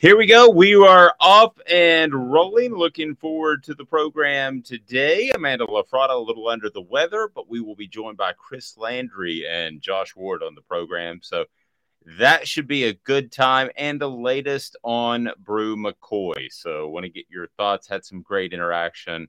Here we go. We are off and rolling. Looking forward to the program today. Amanda LaFrada a little under the weather, but we will be joined by Chris Landry and Josh Ward on the program. So that should be a good time and the latest on Bru McCoy. So want to get your thoughts. Had some great interaction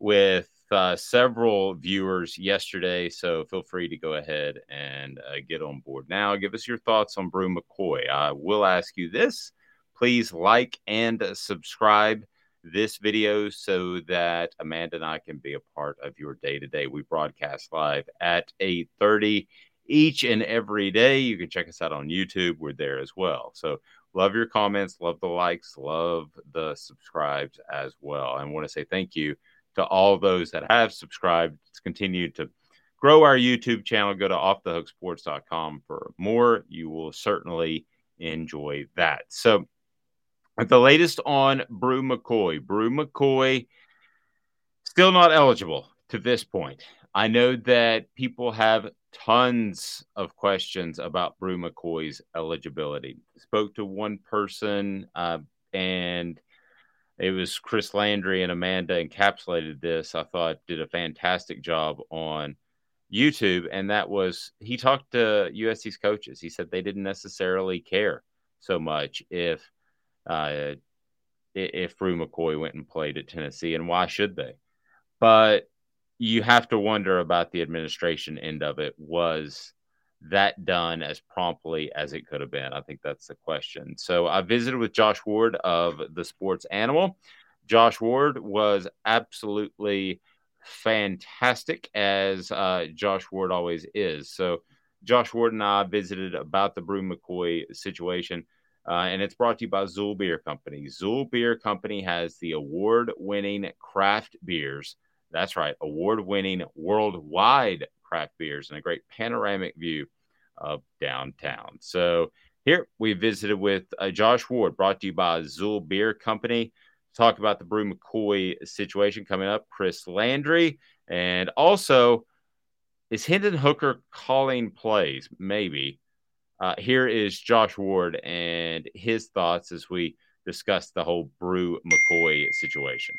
with uh, several viewers yesterday. So feel free to go ahead and uh, get on board now. Give us your thoughts on Bru McCoy. I will ask you this Please like and subscribe this video so that Amanda and I can be a part of your day to day. We broadcast live at 8:30 each and every day. You can check us out on YouTube. We're there as well. So love your comments, love the likes, love the subscribes as well. And want to say thank you to all those that have subscribed. It's continued to grow our YouTube channel. Go to offthehooksports.com for more. You will certainly enjoy that. So the latest on Bru McCoy. Bru McCoy still not eligible to this point. I know that people have tons of questions about Bru McCoy's eligibility. Spoke to one person, uh, and it was Chris Landry and Amanda encapsulated this. I thought did a fantastic job on YouTube, and that was he talked to USC's coaches. He said they didn't necessarily care so much if uh, if Bru McCoy went and played at Tennessee, and why should they? But you have to wonder about the administration end of it. Was that done as promptly as it could have been? I think that's the question. So I visited with Josh Ward of the Sports Animal. Josh Ward was absolutely fantastic, as uh, Josh Ward always is. So Josh Ward and I visited about the Bru McCoy situation. Uh, and it's brought to you by XUL Beer Company. XUL Beer Company has the award winning craft beers. That's right, award winning worldwide craft beers and a great panoramic view of downtown. So here we visited with uh, Josh Ward, brought to you by XUL Beer Company. Talk about the Bru McCoy situation coming up, Chris Landry, and also is Hendon Hooker calling plays? Maybe. Uh, here is Josh Ward and his thoughts as we discuss the whole Bru McCoy situation.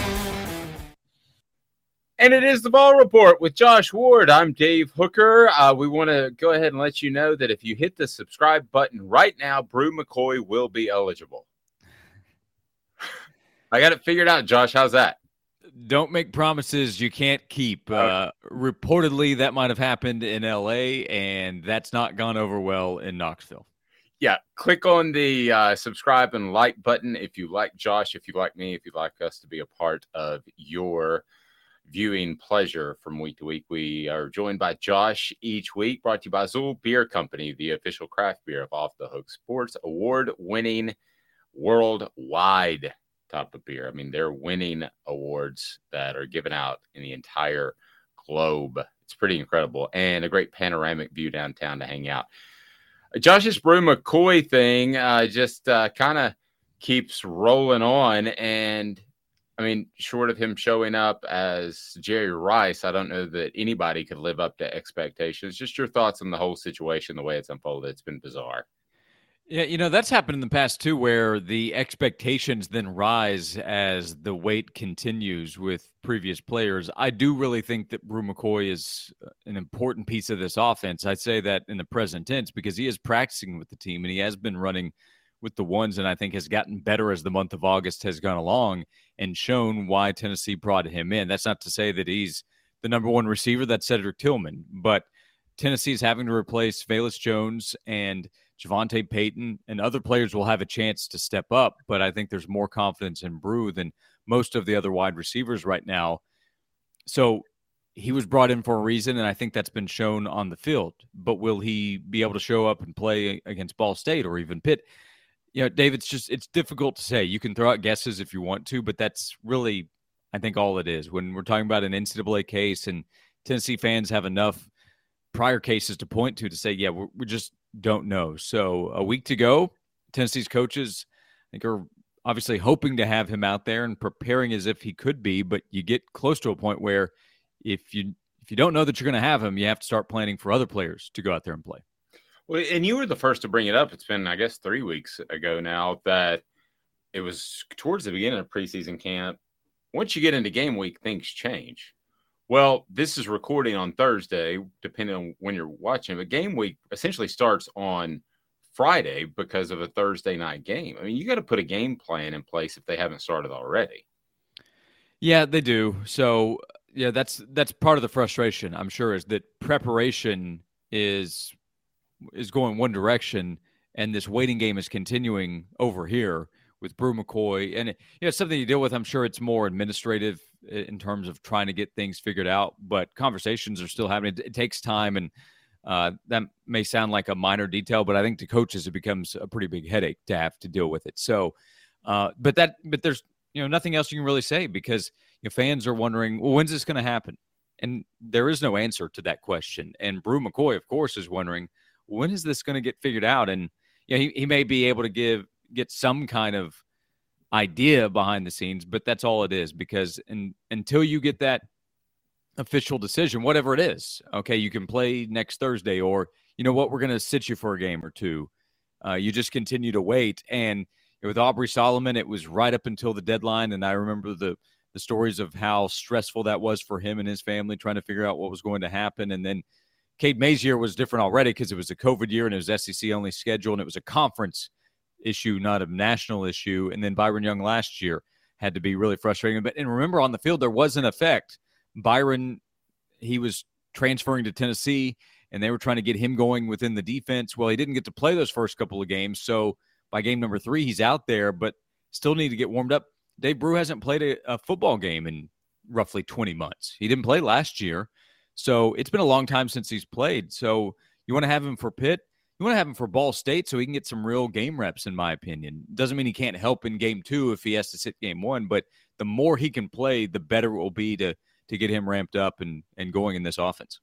And it is the ball report with Josh Ward. I'm Dave Hooker. Uh, we want to go ahead and let you know that if you hit the subscribe button right now, Bru McCoy will be eligible. I got it figured out, Josh. How's that? don't make promises you can't keep. Uh, reportedly, that might have happened in LA, and that's not gone over well in Knoxville. Yeah, click on the uh, subscribe and like button if you like Josh, if you like me, if you'd like us to be a part of your viewing pleasure from week to week. We are joined by Josh each week, brought to you by XUL Beer Company, the official craft beer of Off the Hook Sports, award winning worldwide type of beer. I mean, they're winning awards that are given out in the entire globe. It's pretty incredible and a great panoramic view downtown to hang out. Josh's Bru McCoy thing uh, just uh, kind of keeps rolling on. And I mean, short of him showing up as Jerry Rice, I don't know that anybody could live up to expectations. Just your thoughts on the whole situation, the way it's unfolded. It's been bizarre. Yeah, you know, that's happened in the past too, where the expectations then rise as the wait continues with previous players. I do really think that Bru McCoy is uh, an important piece of this offense. I say that in the present tense because he is practicing with the team and he has been running with the ones and I think has gotten better as the month of August has gone along and shown why Tennessee brought him in. That's not to say that he's the number one receiver, that's Cedric Tillman, but Tennessee is having to replace Velus Jones and – JaVonta Payton and other players will have a chance to step up, but I think there's more confidence in Bru than most of the other wide receivers right now. So he was brought in for a reason, and I think that's been shown on the field. But will he be able to show up and play against Ball State or even Pitt? You know, Dave, it's just it's difficult to say. You can throw out guesses if you want to, but that's really, I think, all it is. When we're talking about an NCAA case, and Tennessee fans have enough prior cases to point to to say, yeah, we're just don't know. So a week to go. Tennessee's coaches, I think, are obviously hoping to have him out there and preparing as if he could be. But you get close to a point where if you if you don't know that you're going to have him, you have to start planning for other players to go out there and play. Well, and you were the first to bring it up. It's been, I guess, three weeks ago now that it was towards the beginning of preseason camp. Once you get into game week, things change. Well, this is recording on Thursday, depending on when you're watching. But game week essentially starts on Friday because of a Thursday night game. I mean, you got to put a game plan in place if they haven't started already. Yeah, they do. So, yeah, that's that's part of the frustration. I'm sure is that preparation is is going one direction, and this waiting game is continuing over here with Bru McCoy, and you know, something you deal with. I'm sure it's more administrative in terms of trying to get things figured out, but conversations are still happening. It, takes time, and uh, that may sound like a minor detail, but I think to coaches it becomes a pretty big headache to have to deal with it. So, uh, but that, but there's you know nothing else you can really say because you know, fans are wondering, well, when's this going to happen? And there is no answer to that question. And Bru McCoy, of course, is wondering when is this going to get figured out? And you know, he, he may be able to give get some kind of idea behind the scenes, but that's all it is because in, until you get that official decision, whatever it is, okay, you can play next Thursday, or you know what, we're going to sit you for a game or two. Uh, you just continue to wait. And with Aubrey Solomon, it was right up until the deadline. And I remember the, the stories of how stressful that was for him and his family trying to figure out what was going to happen. And then Cade Mays' year was different already because it was a COVID year and it was SEC only schedule and it was a conference issue, not a national issue. And then Byron Young last year had to be really frustrating. But and remember, on the field there was an effect. Byron, he was transferring to Tennessee, and they were trying to get him going within the defense. Well, he didn't get to play those first couple of games, so by game number three, he's out there, but still need to get warmed up. Dave Bru hasn't played a, a football game in roughly 20 months. He didn't play last year. So it's been a long time since he's played. So you want to have him for Pitt? you want to have him for Ball State so he can get some real game reps, in my opinion. Doesn't mean he can't help in game two if he has to sit game one, but the more he can play, the better it will be to to get him ramped up and and going in this offense.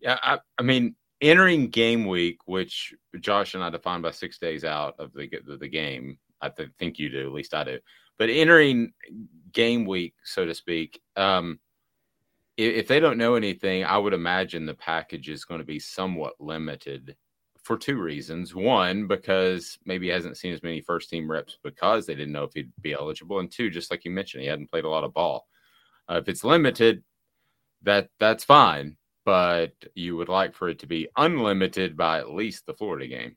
Yeah, I, I mean, entering game week, which Josh and I define by six days out of the the, the game. I th- think you do, at least I do. But entering game week, so to speak, um, if, they don't know anything, I would imagine the package is going to be somewhat limited for two reasons. One, because maybe he hasn't seen as many first team reps because they didn't know if he'd be eligible. And two, just like you mentioned, he hadn't played a lot of ball. Uh, if it's limited, that that's fine, but you would like for it to be unlimited by at least the Florida game.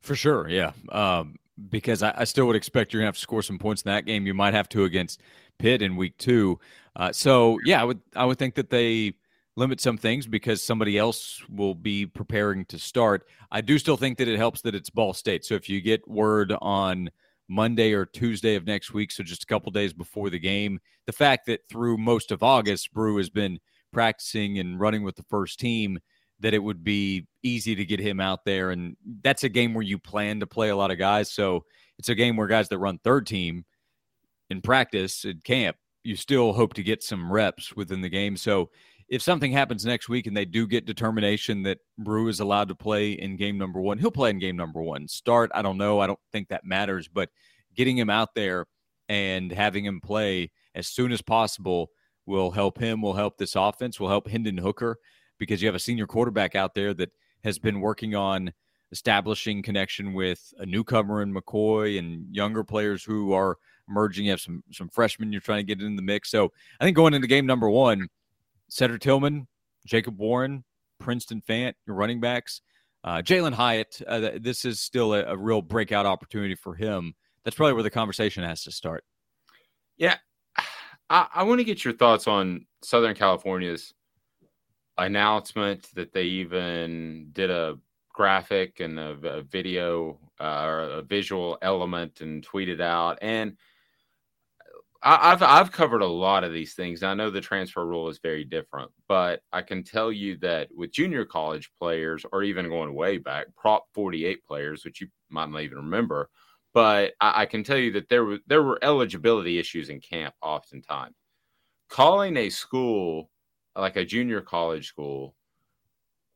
For sure, yeah. Um, because I, I, still would expect you're gonna have to score some points in that game. You might have to against Pitt in week two. Uh, so yeah, I would I would think that they limit some things because somebody else will be preparing to start. I do still think that it helps that it's Ball State. So if you get word on Monday or Tuesday of next week, so just a couple days before the game, the fact that through most of August, Bru has been practicing and running with the first team, that it would be easy to get him out there. And that's a game where you plan to play a lot of guys. So it's a game where guys that run third team in practice at camp, you still hope to get some reps within the game. So if something happens next week and they do get determination that Bru is allowed to play in game number one, he'll play in game number one. Start, I don't know. I don't think that matters, but getting him out there and having him play as soon as possible will help him, will help this offense, will help Hendon Hooker because you have a senior quarterback out there that has been working on establishing connection with a newcomer in McCoy and younger players who are emerging. You have some some freshmen you're trying to get in the mix. So I think going into game number one, Cedric Tillman, Jacob Warren, Princeton Fant, your running backs. Uh, Jalin Hyatt, uh, this is still a, a, real breakout opportunity for him. That's probably where the conversation has to start. Yeah. I, I want to get your thoughts on Southern California's announcement that they even did a graphic and a, a video uh, or a visual element and tweeted out. And – I, have I've covered a lot of these things. I know the transfer rule is very different, but I can tell you that with junior college players, or even going way back, Prop 48 players, which you might not even remember, but I, I can tell you that there were there were eligibility issues in camp oftentimes. Calling a school like a junior college school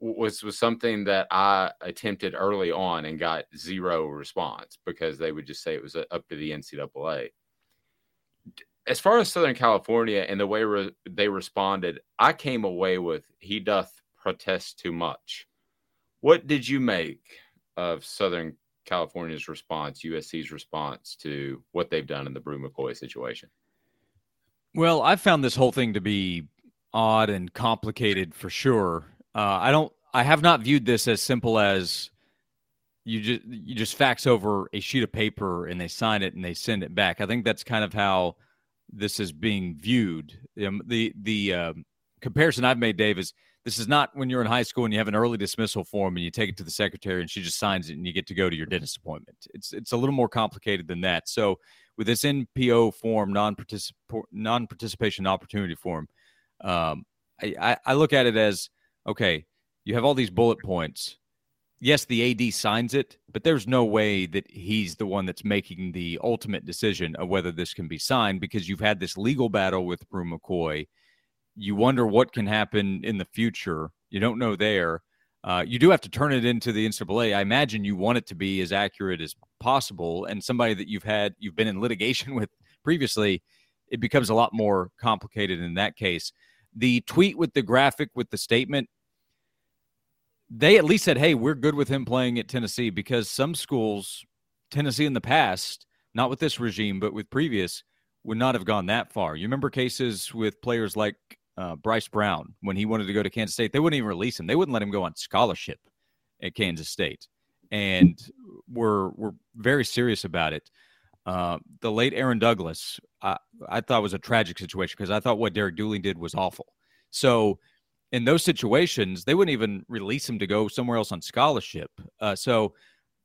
was was something that I attempted early on and got zero response because they would just say it was uh, up to the NCAA as far as Southern California and the way re- they responded, I came away with he doth protest too much. What did you make of Southern California's response, USC's response to what they've done in the Bru McCoy situation? Well, I found this whole thing to be odd and complicated for sure. Uh, I don't. I have not viewed this as simple as you just you just fax over a sheet of paper and they sign it and they send it back. I think that's kind of how this is being viewed. Um, the the um, comparison I've made, Dave, is this is not when you're in high school and you have an early dismissal form and you take it to the secretary and she just signs it and you get to go to your dentist appointment. It's it's a little more complicated than that. So with this NPO form, non non participation opportunity form, um, I, I, I look at it as okay. You have all these bullet points yes, the AD signs it, but there's no way that he's the one that's making the ultimate decision of whether this can be signed because you've had this legal battle with Bru McCoy. You wonder what can happen in the future. You don't know there. Uh, you do have to turn it into the NCAA. I imagine you want it to be as accurate as possible. And somebody that you've had, you've been in litigation with previously, it becomes a lot more complicated in that case. The tweet with the graphic with the statement they at least said, "Hey, we're good with him playing at Tennessee," because some schools, Tennessee in the past, not with this regime, but with previous, would not have gone that far. You remember cases with players like uh, Bryce Brown when he wanted to go to Kansas State, they wouldn't even release him. They wouldn't let him go on scholarship at Kansas State, and were were very serious about it. Uh, the late Aaron Douglas, I, I thought was a tragic situation because I thought what Derek Dooley did was awful. So in those situations, they wouldn't even release him to go somewhere else on scholarship. Uh, so,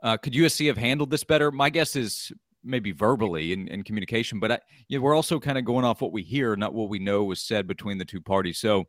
uh, could USC have handled this better? My guess is maybe verbally in, in communication, but I, you know, we're also kind of going off what we hear, not what we know was said between the two parties. So,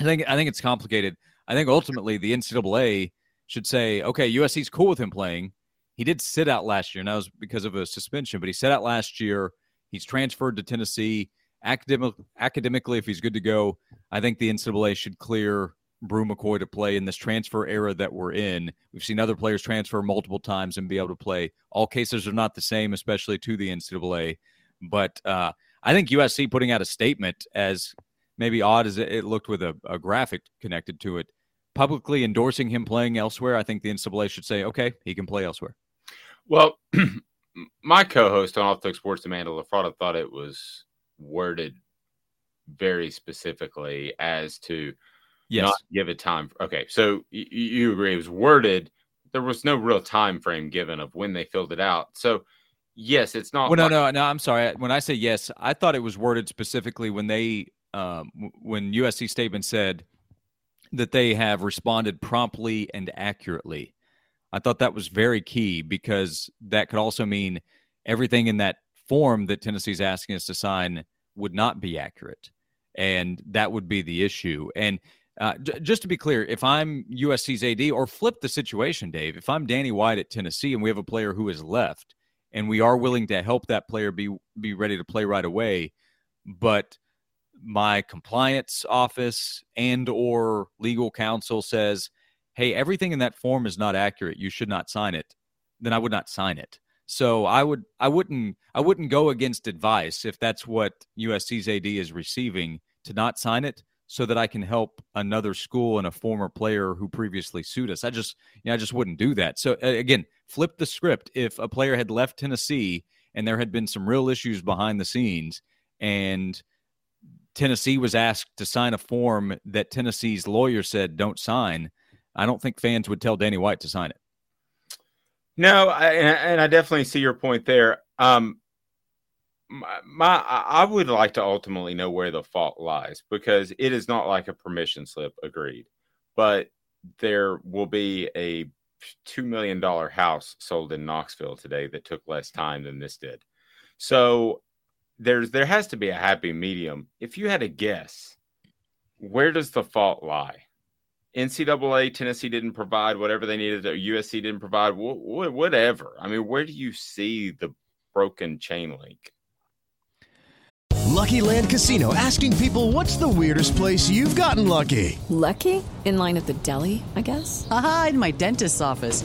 I think I think it's complicated. I think ultimately the NCAA should say, okay, USC's cool with him playing. He did sit out last year, and that was because of a suspension, but he sat out last year. He's transferred to Tennessee academic, academically, if he's good to go, I think the NCAA should clear Bru McCoy to play in this transfer era that we're in. We've seen other players transfer multiple times and be able to play. All cases are not the same, especially to the NCAA. But uh, I think USC putting out a statement, as maybe odd as it looked with a, a graphic connected to it, publicly endorsing him playing elsewhere, I think the NCAA should say, okay, he can play elsewhere. Well, my co-host on Off the Sports, Amanda LaFrada, thought it was worded very specifically as to yes. not give a time. Okay, so you, you agree it was worded. There was no real time frame given of when they filled it out. So Yes, it's not. Well, no, no, no. I'm sorry. When I say yes, I thought it was worded specifically when they, um, when USC statement said that they have responded promptly and accurately. I thought that was very key because that could also mean everything in that form that Tennessee's asking us to sign would not be accurate, and that would be the issue. And uh, j- just to be clear, if I'm USC's AD, or flip the situation, Dave, if I'm Danny White at Tennessee and we have a player who has left and we are willing to help that player be be ready to play right away but my compliance office and or legal counsel says hey everything in that form is not accurate you should not sign it then i would not sign it so i would i wouldn't i wouldn't go against advice if that's what usc's ad is receiving to not sign it so that i can help another school and a former player who previously sued us. I just you know, i just wouldn't do that. So again flip the script. If a player had left tennessee and there had been some real issues behind the scenes and Tennessee was asked to sign a form that Tennessee's lawyer said don't sign, I don't think fans would tell Danny White to sign it. No, I, and I definitely see your point there. Um, my, my, I I would like to ultimately know where the fault lies because it is not like a permission slip agreed, but there will be a two million dollar house sold in Knoxville today that took less time than this did. So there's there has to be a happy medium. If you had a guess, where does the fault lie? NCAA, Tennessee didn't provide whatever they needed, or USC didn't provide, wh- wh- whatever. I mean, where do you see the broken chain link? Lucky Land Casino asking people what's the weirdest place you've gotten lucky? Lucky? In line at the deli, I guess? Aha, in my dentist's office.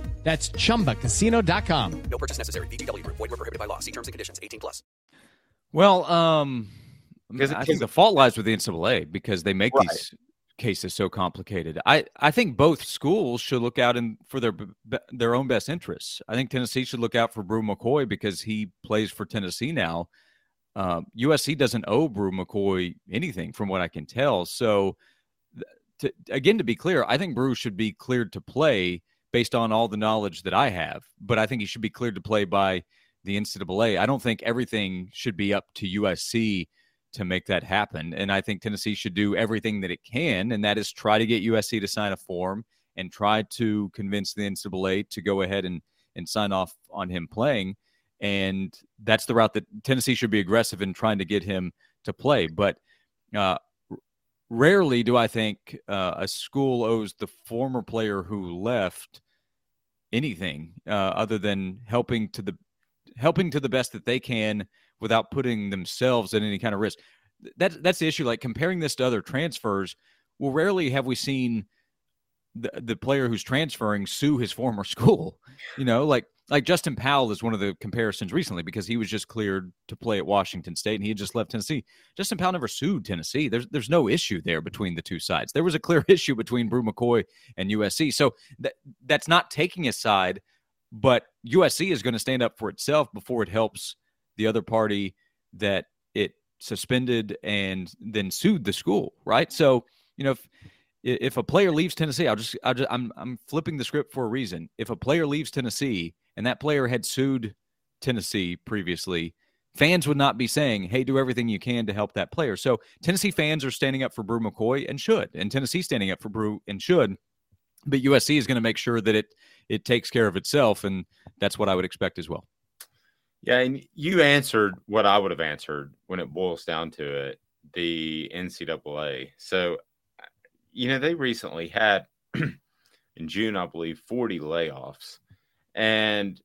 That's chumbacasino.com. No purchase necessary. VGW Group, void where prohibited by law. See terms and conditions. 18 plus. Well, um, Because- I think the fault lies with the NCAA because they make Right. these cases so complicated. I, I think both schools should look out in, for their b- b- their own best interests. I think Tennessee should look out for Bru McCoy because he plays for Tennessee now. Um, USC doesn't owe Bru McCoy anything, from what I can tell. So, to, again, to be clear, I think Bru should be cleared to play based on all the knowledge that I have. But I think he should be cleared to play by the NCAA. I don't think everything should be up to USC to make that happen. And I think Tennessee should do everything that it can, and that is try to get USC to sign a form and try to convince the NCAA to go ahead and and sign off on him playing. And that's the route that Tennessee should be aggressive in trying to get him to play. But uh, rarely do I think uh, a school owes the former player who left anything uh, other than helping to the helping to the best that they can without putting themselves at any kind of risk. That's that's the issue. Like comparing this to other transfers, well, rarely have we seen the the player who's transferring sue his former school. You know, like like Justin Powell is one of the comparisons recently because he was just cleared to play at Washington State and he had just left Tennessee. Justin Powell never sued Tennessee. There's there's no issue there between the two sides. There was a clear issue between Bru McCoy and USC. So that that's not taking a side, but USC is going to stand up for itself before it helps the other party that it suspended and then sued the school, right? So, you know, if if a player leaves Tennessee, I'll just, I'll just I'm I'm flipping the script for a reason. If a player leaves Tennessee and that player had sued Tennessee previously, fans would not be saying, "Hey, do everything you can to help that player." So Tennessee fans are standing up for Bru McCoy and should, and Tennessee standing up for Bru and should. But USC is going to make sure that it it takes care of itself, and that's what I would expect as well. Yeah, and you answered what I would have answered when it boils down to it the NCAA. So, you know, they recently had in June, I believe, 40 layoffs. And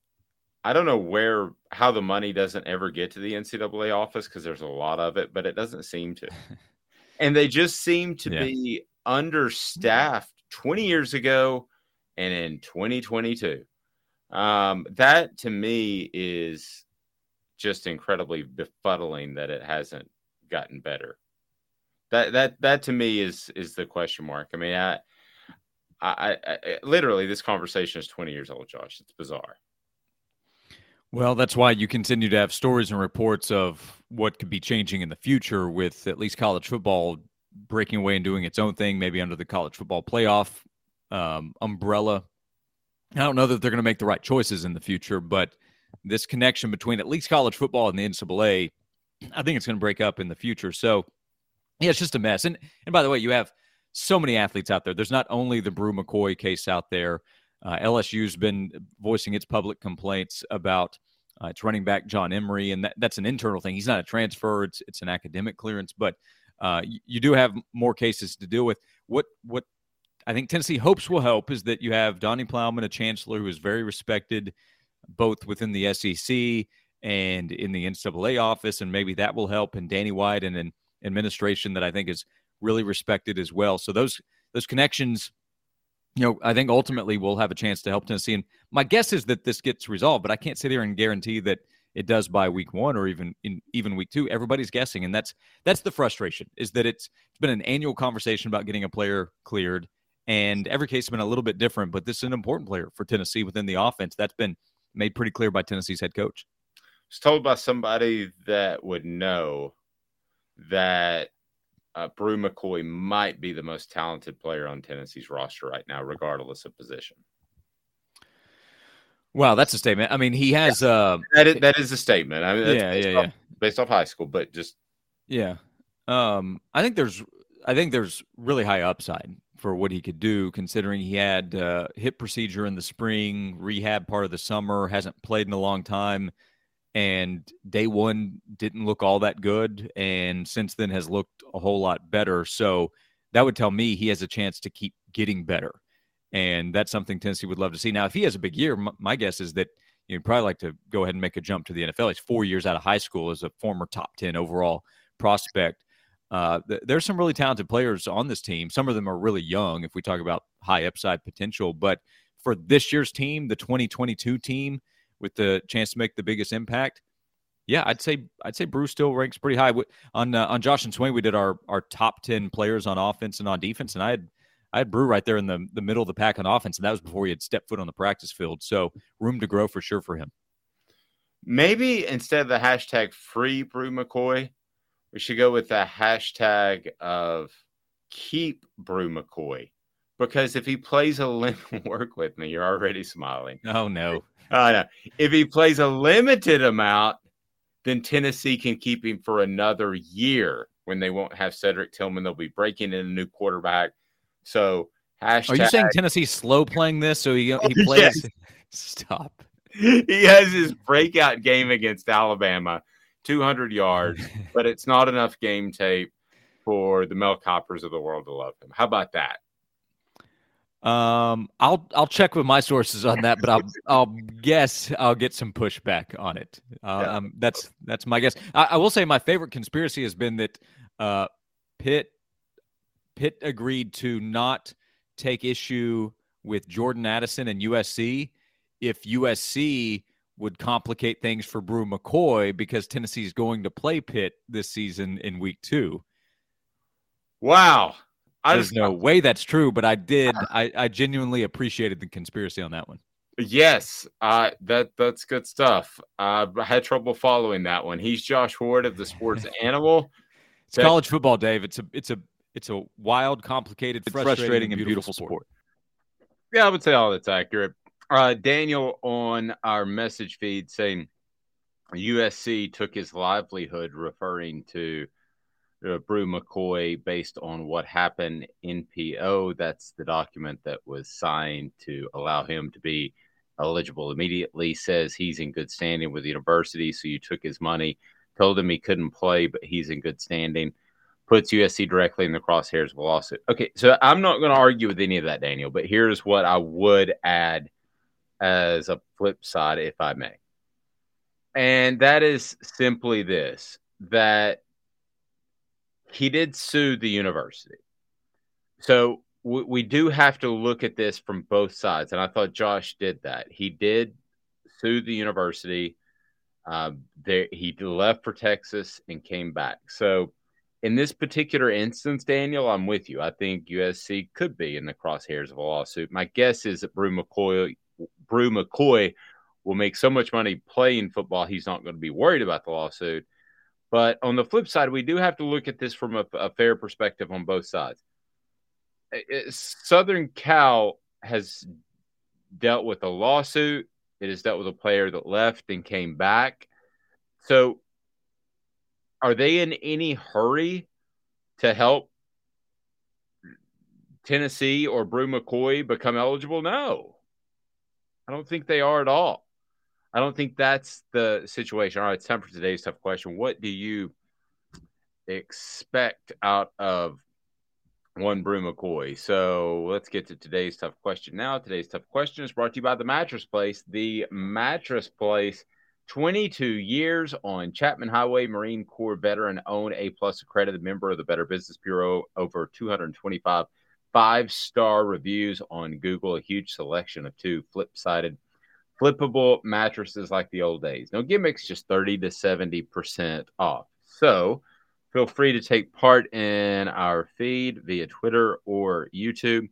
I don't know where, how the money doesn't ever get to the NCAA office because there's a lot of it, but it doesn't seem to. and they just seem to yeah. be understaffed 20 years ago and in 2022. Um, that to me is just incredibly befuddling that it hasn't gotten better. That that that to me is is the question mark. I mean, I, I, I literally this conversation is 20 years old, Josh. It's bizarre. Well, that's why you continue to have stories and reports of what could be changing in the future with at least college football breaking away and doing its own thing, maybe under the college football playoff um, umbrella. I don't know that they're going to make the right choices in the future, but this connection between at least college football and the NCAA, I think it's going to break up in the future. So, yeah, it's just a mess. And and by the way, you have so many athletes out there. There's not only the Bru McCoy case out there. Uh, LSU's been voicing its public complaints about uh, its running back John Emery, and that, that's an internal thing. He's not a transfer; it's it's an academic clearance. But uh, you, you do have more cases to deal with. What what I think Tennessee hopes will help is that you have Donnie Plowman, a chancellor who is very respected both within the SEC and in the NCAA office, and maybe that will help. And Danny White and an administration that I think is really respected as well. So those those connections, you know, I think ultimately will have a chance to help Tennessee. And my guess is that this gets resolved, but I can't sit here and guarantee that it does by week one or even in even week two. Everybody's guessing, and that's that's the frustration is that it's it's been an annual conversation about getting a player cleared, and every case has been a little bit different. But this is an important player for Tennessee within the offense. That's been made pretty clear by Tennessee's head coach. I was told by somebody that would know that uh, Bru McCoy might be the most talented player on Tennessee's roster right now, regardless of position. Wow, that's a statement. I mean, he has yeah. uh that is, that is a statement. I mean, yeah, yeah, off, yeah. Based off high school, but just yeah. Um, I think there's I think there's really high upside for what he could do, considering he had uh, hip procedure in the spring, rehab part of the summer, hasn't played in a long time, and day one didn't look all that good, and since then has looked a whole lot better. So that would tell me he has a chance to keep getting better, and that's something Tennessee would love to see. Now, if he has a big year, my guess is that you'd probably like to go ahead and make a jump to the NFL. He's four years out of high school as a former top ten overall prospect uh, th- there's some really talented players on this team. Some of them are really young if we talk about high upside potential. But for this year's team, the 2022 team with the chance to make the biggest impact, yeah, I'd say I'd say Bruce still ranks pretty high. On uh, on Josh and Swain, we did our our top 10 players on offense and on defense, and I had I had Bru right there in the, the middle of the pack on offense, and that was before he had stepped foot on the practice field. So room to grow for sure for him. Maybe instead of the hashtag free Bru McCoy, we should go with the hashtag of keep Bru McCoy. Because if he plays a limit, work with me. You're already smiling. Oh no. Uh, no. If he plays a limited amount, then Tennessee can keep him for another year when they won't have Cedric Tillman. They'll be breaking in a new quarterback. So hashtag. Are you saying Tennessee's slow playing this? So he he plays. Yes. Stop. He has his breakout game against Alabama 200 yards, but it's not enough game tape for the Mel Kipers of the world to love him. How about that? Um, I'll I'll check with my sources on that, but I'll I'll guess I'll get some pushback on it. Uh, yeah. um, that's that's my guess. I, I, will say my favorite conspiracy has been that uh, Pitt Pitt agreed to not take issue with Jordan Addison and USC if USC would complicate things for Bru McCoy because Tennessee's going to play Pitt this season in week two. Wow. I There's just, no way that's true, but I did. I, I genuinely appreciated the conspiracy on that one. Yes, uh, that that's good stuff. Uh, I had trouble following that one. He's Josh Ward of the Sports Animal. It's that, college football, Dave. It's a it's a It's a wild, complicated, frustrating, frustrating and beautiful, beautiful sport. sport. Yeah, I would say all that's accurate. Uh, Daniel on our message feed saying USC took his livelihood, referring to uh, Bru McCoy based on what happened in PO. That's the document that was signed to allow him to be eligible immediately. Says he's in good standing with the university, so you took his money, told him he couldn't play, but he's in good standing. Puts USC directly in the crosshairs of a lawsuit. Okay, so I'm not going to argue with any of that, Daniel, but here's what I would add as a flip side, if I may. And that is simply this that he did sue the university. So we, we do have to look at this from both sides. And I thought Josh did that. He did sue the university. Um, there, he left for Texas and came back. So, in this particular instance, Daniel, I'm with you. I think USC could be in the crosshairs of a lawsuit. My guess is that Bru McCoy, Bru McCoy will make so much money playing football, he's not going to be worried about the lawsuit. But on the flip side, we do have to look at this from a, a fair perspective on both sides. Southern Cal has dealt with a lawsuit. It has dealt with a player that left and came back. So, are they in any hurry to help Tennessee or Bru McCoy become eligible? No, I don't think they are at all. I don't think that's the situation. All right, it's time for today's tough question. What do you expect out of one Bru McCoy? So let's get to today's tough question now. Today's tough question is brought to you by the Mattress Place. The Mattress Place, 22 years on Chapman Highway, Marine Corps veteran, owned A plus accredited member of the Better Business Bureau, over 225 five star reviews on Google, a huge selection of two flip sided flippable mattresses like the old days. No gimmicks, just 30 to 70% off. So feel free to take part in our feed via Twitter or YouTube.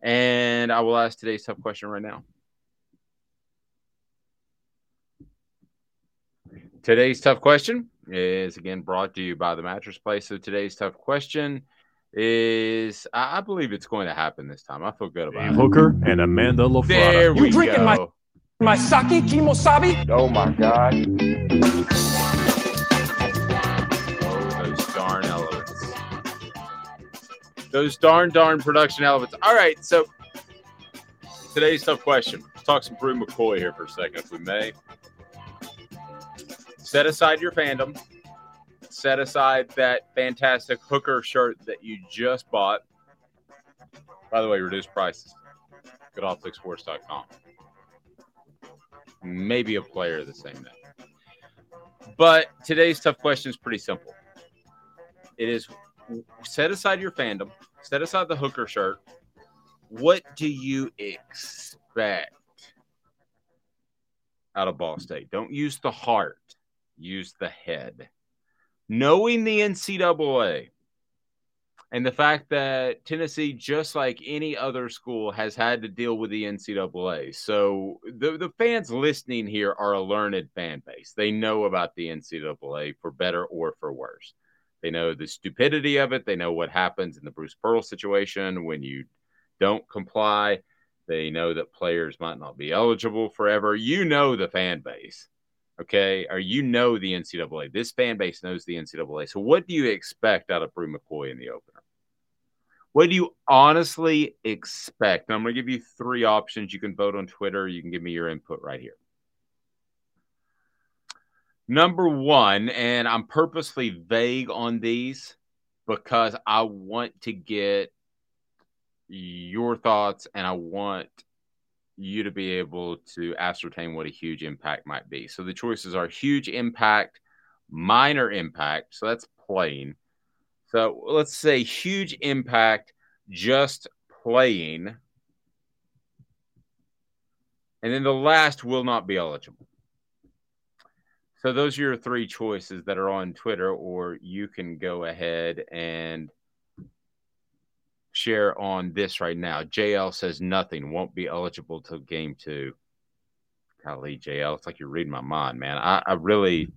And I will ask today's tough question right now. Today's tough question is again brought to you by the Mattress Place. So today's tough question is I believe it's going to happen this time. I feel good about Dave it. Hooker and Amanda LaFrada. There we you drinking go. my my sake kimosabi? Oh my god. Oh, those darn elements. Those darn darn production elements. All right, so today's tough question. Let's talk some Bru McCoy here for a second, if we may. Set aside your fandom. Set aside that fantastic hooker shirt that you just bought. By the way, reduced prices. Good offlicksports.com maybe a player the same name. But today's tough question is pretty simple. It is set aside your fandom, set aside the hooker shirt. What do you expect out of Ball State? Don't use the heart, use the head. Knowing the NCAA, and the fact that Tennessee, just like any other school, has had to deal with the NCAA. So the, the fans listening here are a learned fan base. They know about the NCAA for better or for worse. They know the stupidity of it. They know what happens in the Bruce Pearl situation when you don't comply. They know that players might not be eligible forever. You know the fan base, okay? Or you know the NCAA. This fan base knows the NCAA. So what do you expect out of Bru McCoy in the opener? What do you honestly expect? I'm going to give you three options. You can vote on Twitter. You can give me your input right here. Number one, and I'm purposely vague on these because I want to get your thoughts and I want you to be able to ascertain what a huge impact might be. So the choices are huge impact, minor impact. So that's playing so let's say huge impact just playing. And then the last will not be eligible. So those are your three choices that are on Twitter, or you can go ahead and share on this right now. JL says nothing won't be eligible till game two. Golly, JL, it's like you're reading my mind, man. I, I really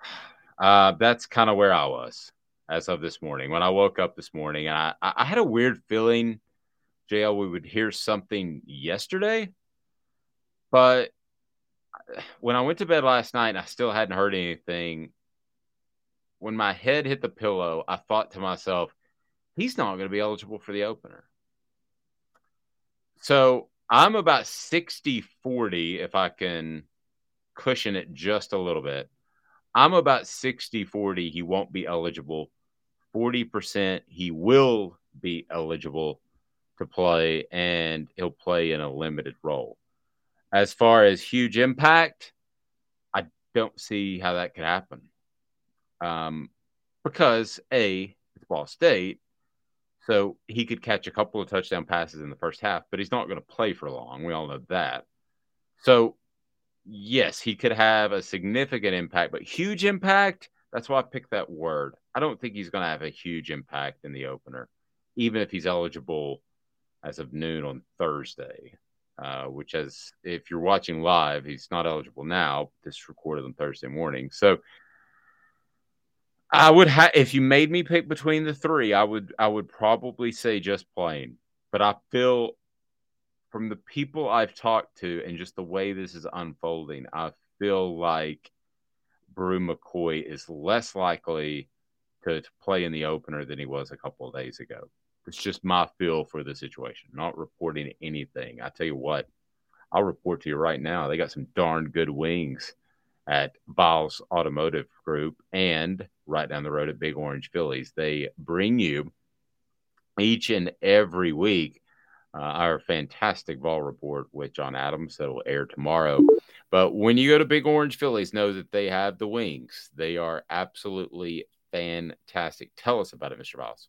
uh, that's kind of where I was as of this morning. When I woke up this morning, and I, I had a weird feeling, JL, we would hear something yesterday. But when I went to bed last night I still hadn't heard anything, when my head hit the pillow, I thought to myself, he's not going to be eligible for the opener. So I'm about 60 40 if I can cushion it just a little bit. I'm about 60 40. He won't be eligible. 40% he will be eligible to play, and he'll play in a limited role. As far as huge impact, I don't see how that could happen. Um, because A, it's Ball State, so he could catch a couple of touchdown passes in the first half, but he's not going to play for long. We all know that. So, yes, he could have a significant impact, but huge impact, that's why I picked that word. I don't think he's going to have a huge impact in the opener, even if he's eligible as of noon on Thursday. Uh, which as if you're watching live, he's not eligible now. This recorded on Thursday morning, so I would have if you made me pick between the three, I would I would probably say just plain. But I feel from the people I've talked to and just the way this is unfolding, I feel like Bru McCoy is less likely to, to play in the opener than he was a couple of days ago. It's just my feel for the situation, not reporting anything. I tell you what, I'll report to you right now. They got some darn good wings at Biles Automotive Group and right down the road at Big Orange Phillies. They bring you each and every week uh, our fantastic ball report with John Adams that will air tomorrow. But when you go to Big Orange Phillies, know that they have the wings. They are absolutely fantastic. Tell us about it, Mr. Biles.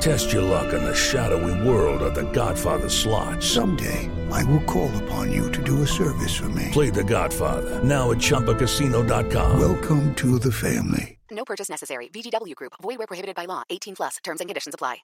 Test your luck in the shadowy world of The Godfather slot. Someday, I will call upon you to do a service for me. Play The Godfather now at ChumbaCasino.com. Welcome to the family. No purchase necessary. VGW Group. Void where prohibited by law. 18 plus. Terms and conditions apply.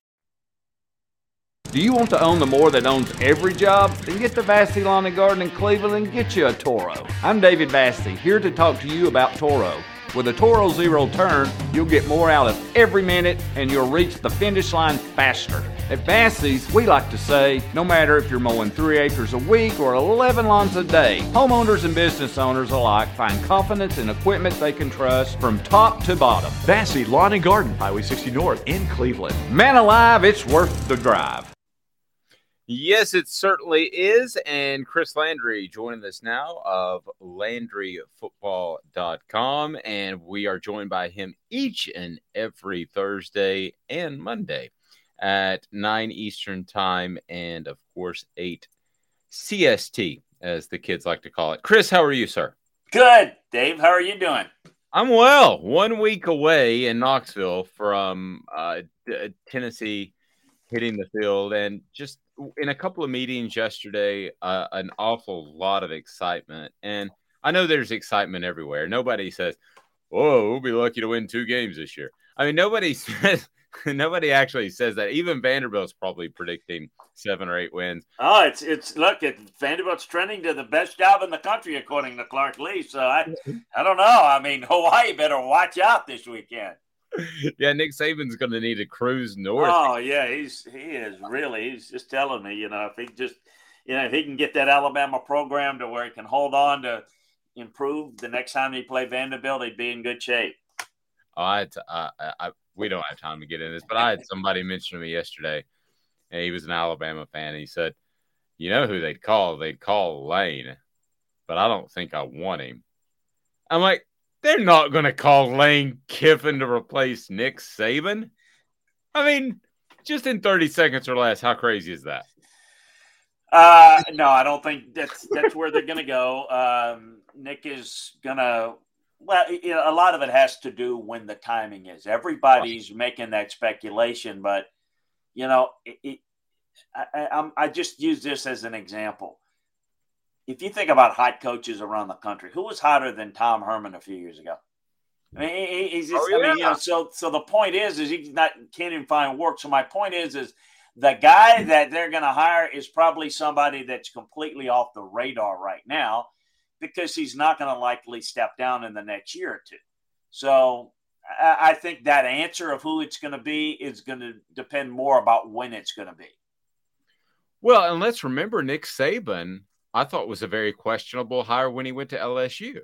Do you want to own the more that owns every job? Then get to Vassy Lawn and Garden in Cleveland and get you a Toro. I'm David Vassy, here to talk to you about Toro. With a Toro Zero Turn, you'll get more out of every minute and you'll reach the finish line faster. At Vassy's, we like to say no matter if you're mowing three acres a week or 11 lawns a day, homeowners and business owners alike find confidence in equipment they can trust from top to bottom. Bassey Lawn and Garden, Highway 60 North in Cleveland. Man alive, it's worth the drive. Yes, it certainly is. And Chris Landry joining us now of LandryFootball.com. And we are joined by him each and every Thursday and Monday at 9 Eastern Time and, of course, 8 CST, as the kids like to call it. Chris, how are you, sir? Good. Dave, how are you doing? I'm well. One week away in Knoxville from uh, Tennessee hitting the field and just in a couple of meetings yesterday, uh, an awful lot of excitement. And I know there's excitement everywhere. Nobody says, "Oh, we'll be lucky to win two games this year." I mean, nobody says nobody actually says that. Even Vanderbilt's probably predicting seven or eight wins. Oh, it's it's look, it, Vanderbilt's trending to the best job in the country according to Clark Lea. So I I don't know. I mean, Hawaii better watch out this weekend. yeah, Nick Saban's going to need a cruise north. Oh yeah, he's he is really. He's just telling me, you know, if he just, you know, if he can get that Alabama program to where he can hold on to improve the next time he play Vanderbilt, he'd be in good shape. Oh, I, I, I, we don't have time to get in this, but I had somebody mention to me yesterday, and he was an Alabama fan. he said, "You know who they'd call? They'd call Lane, but I don't think I want him." I'm like, they're not going to call Lane Kiffin to replace Nick Saban. I mean, just in 30 seconds or less, how crazy is that? Uh, no, I don't think that's that's where they're going to go. Um, Nick is going to. Well, you know, a lot of it has to do when the timing is. Everybody's making that speculation, but you know, it, it, I, I, I just use this as an example if you think about hot coaches around the country, who was hotter than Tom Herman a few years ago? I mean, he's just, oh, yeah. I mean, you know, so so the point is, is he's not can't even find work. So my point is, is the guy mm-hmm. that they're going to hire is probably somebody that's completely off the radar right now because he's not going to likely step down in the next year or two. So I, I think that answer of who it's going to be is going to depend more about when it's going to be. Well, and let's remember Nick Saban I thought was a very questionable hire when he went to LSU.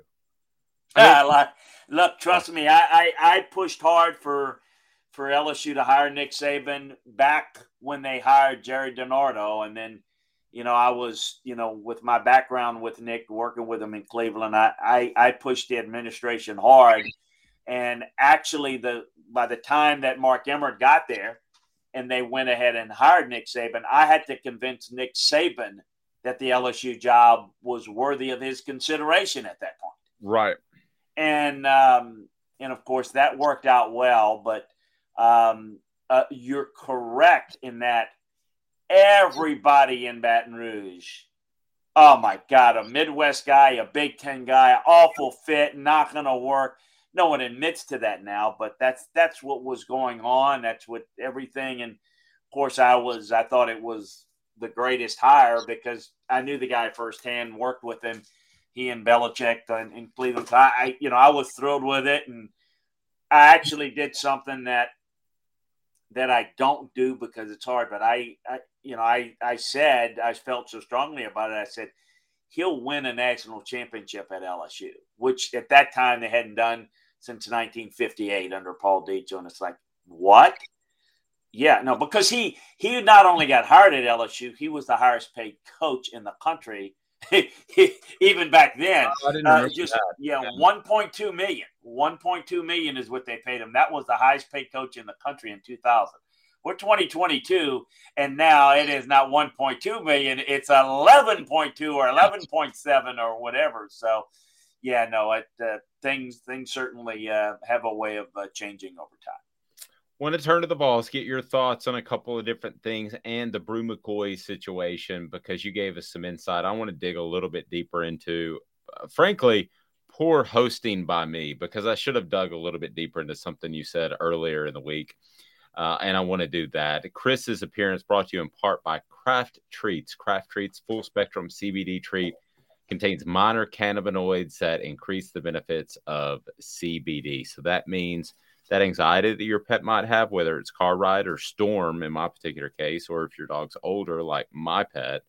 Yeah, like, look, trust me, I, I, I pushed hard for for LSU to hire Nick Saban back when they hired Gerry DiNardo, and then you know I was you know with my background with Nick working with him in Cleveland, I I, I pushed the administration hard, and actually the by the time that Mark Emmert got there, and they went ahead and hired Nick Saban, I had to convince Nick Saban that the LSU job was worthy of his consideration at that point. Right. And um, and of course that worked out well, but um, uh, you're correct in that everybody in Baton Rouge. Oh my God, a Midwest guy, a Big Ten guy, awful fit, not going to work. No one admits to that now, but that's that's what was going on. That's what everything. And of course, I was I thought it was the greatest hire because I knew the guy firsthand, worked with him. He and Belichick in, in Cleveland. So I, you know, I was thrilled with it, and I actually did something that that I don't do because it's hard. But I, I, you know, I, I said I felt so strongly about it. I said he'll win a national championship at LSU, which at that time they hadn't done since 1958 under Paul Dietzel. And it's like, what? Yeah, no, because he he not only got hired at LSU, he was the highest paid coach in the country, even back then. Oh, uh, just yeah, yeah. 1.2 million. 1.2 million is what they paid him. That was the highest paid coach in the country in 2000. We're 2022, and now it is not 1.2 million; it's 11.2 or 11.7 or whatever. So, yeah, no, it uh, things things certainly uh, have a way of uh, changing over time want to turn to the Vols, get your thoughts on a couple of different things and the Bru McCoy situation because you gave us some insight. I want to dig a little bit deeper into, uh, frankly, poor hosting by me because I should have dug a little bit deeper into something you said earlier in the week. Uh, and I want to do that. Chris's appearance brought to you in part by Craft Treats. Craft Treats full spectrum CBD treat contains minor cannabinoids that increase the benefits of CBD. So that means that anxiety that your pet might have, whether it's car ride or storm in my particular case, or if your dog's older, like my pet,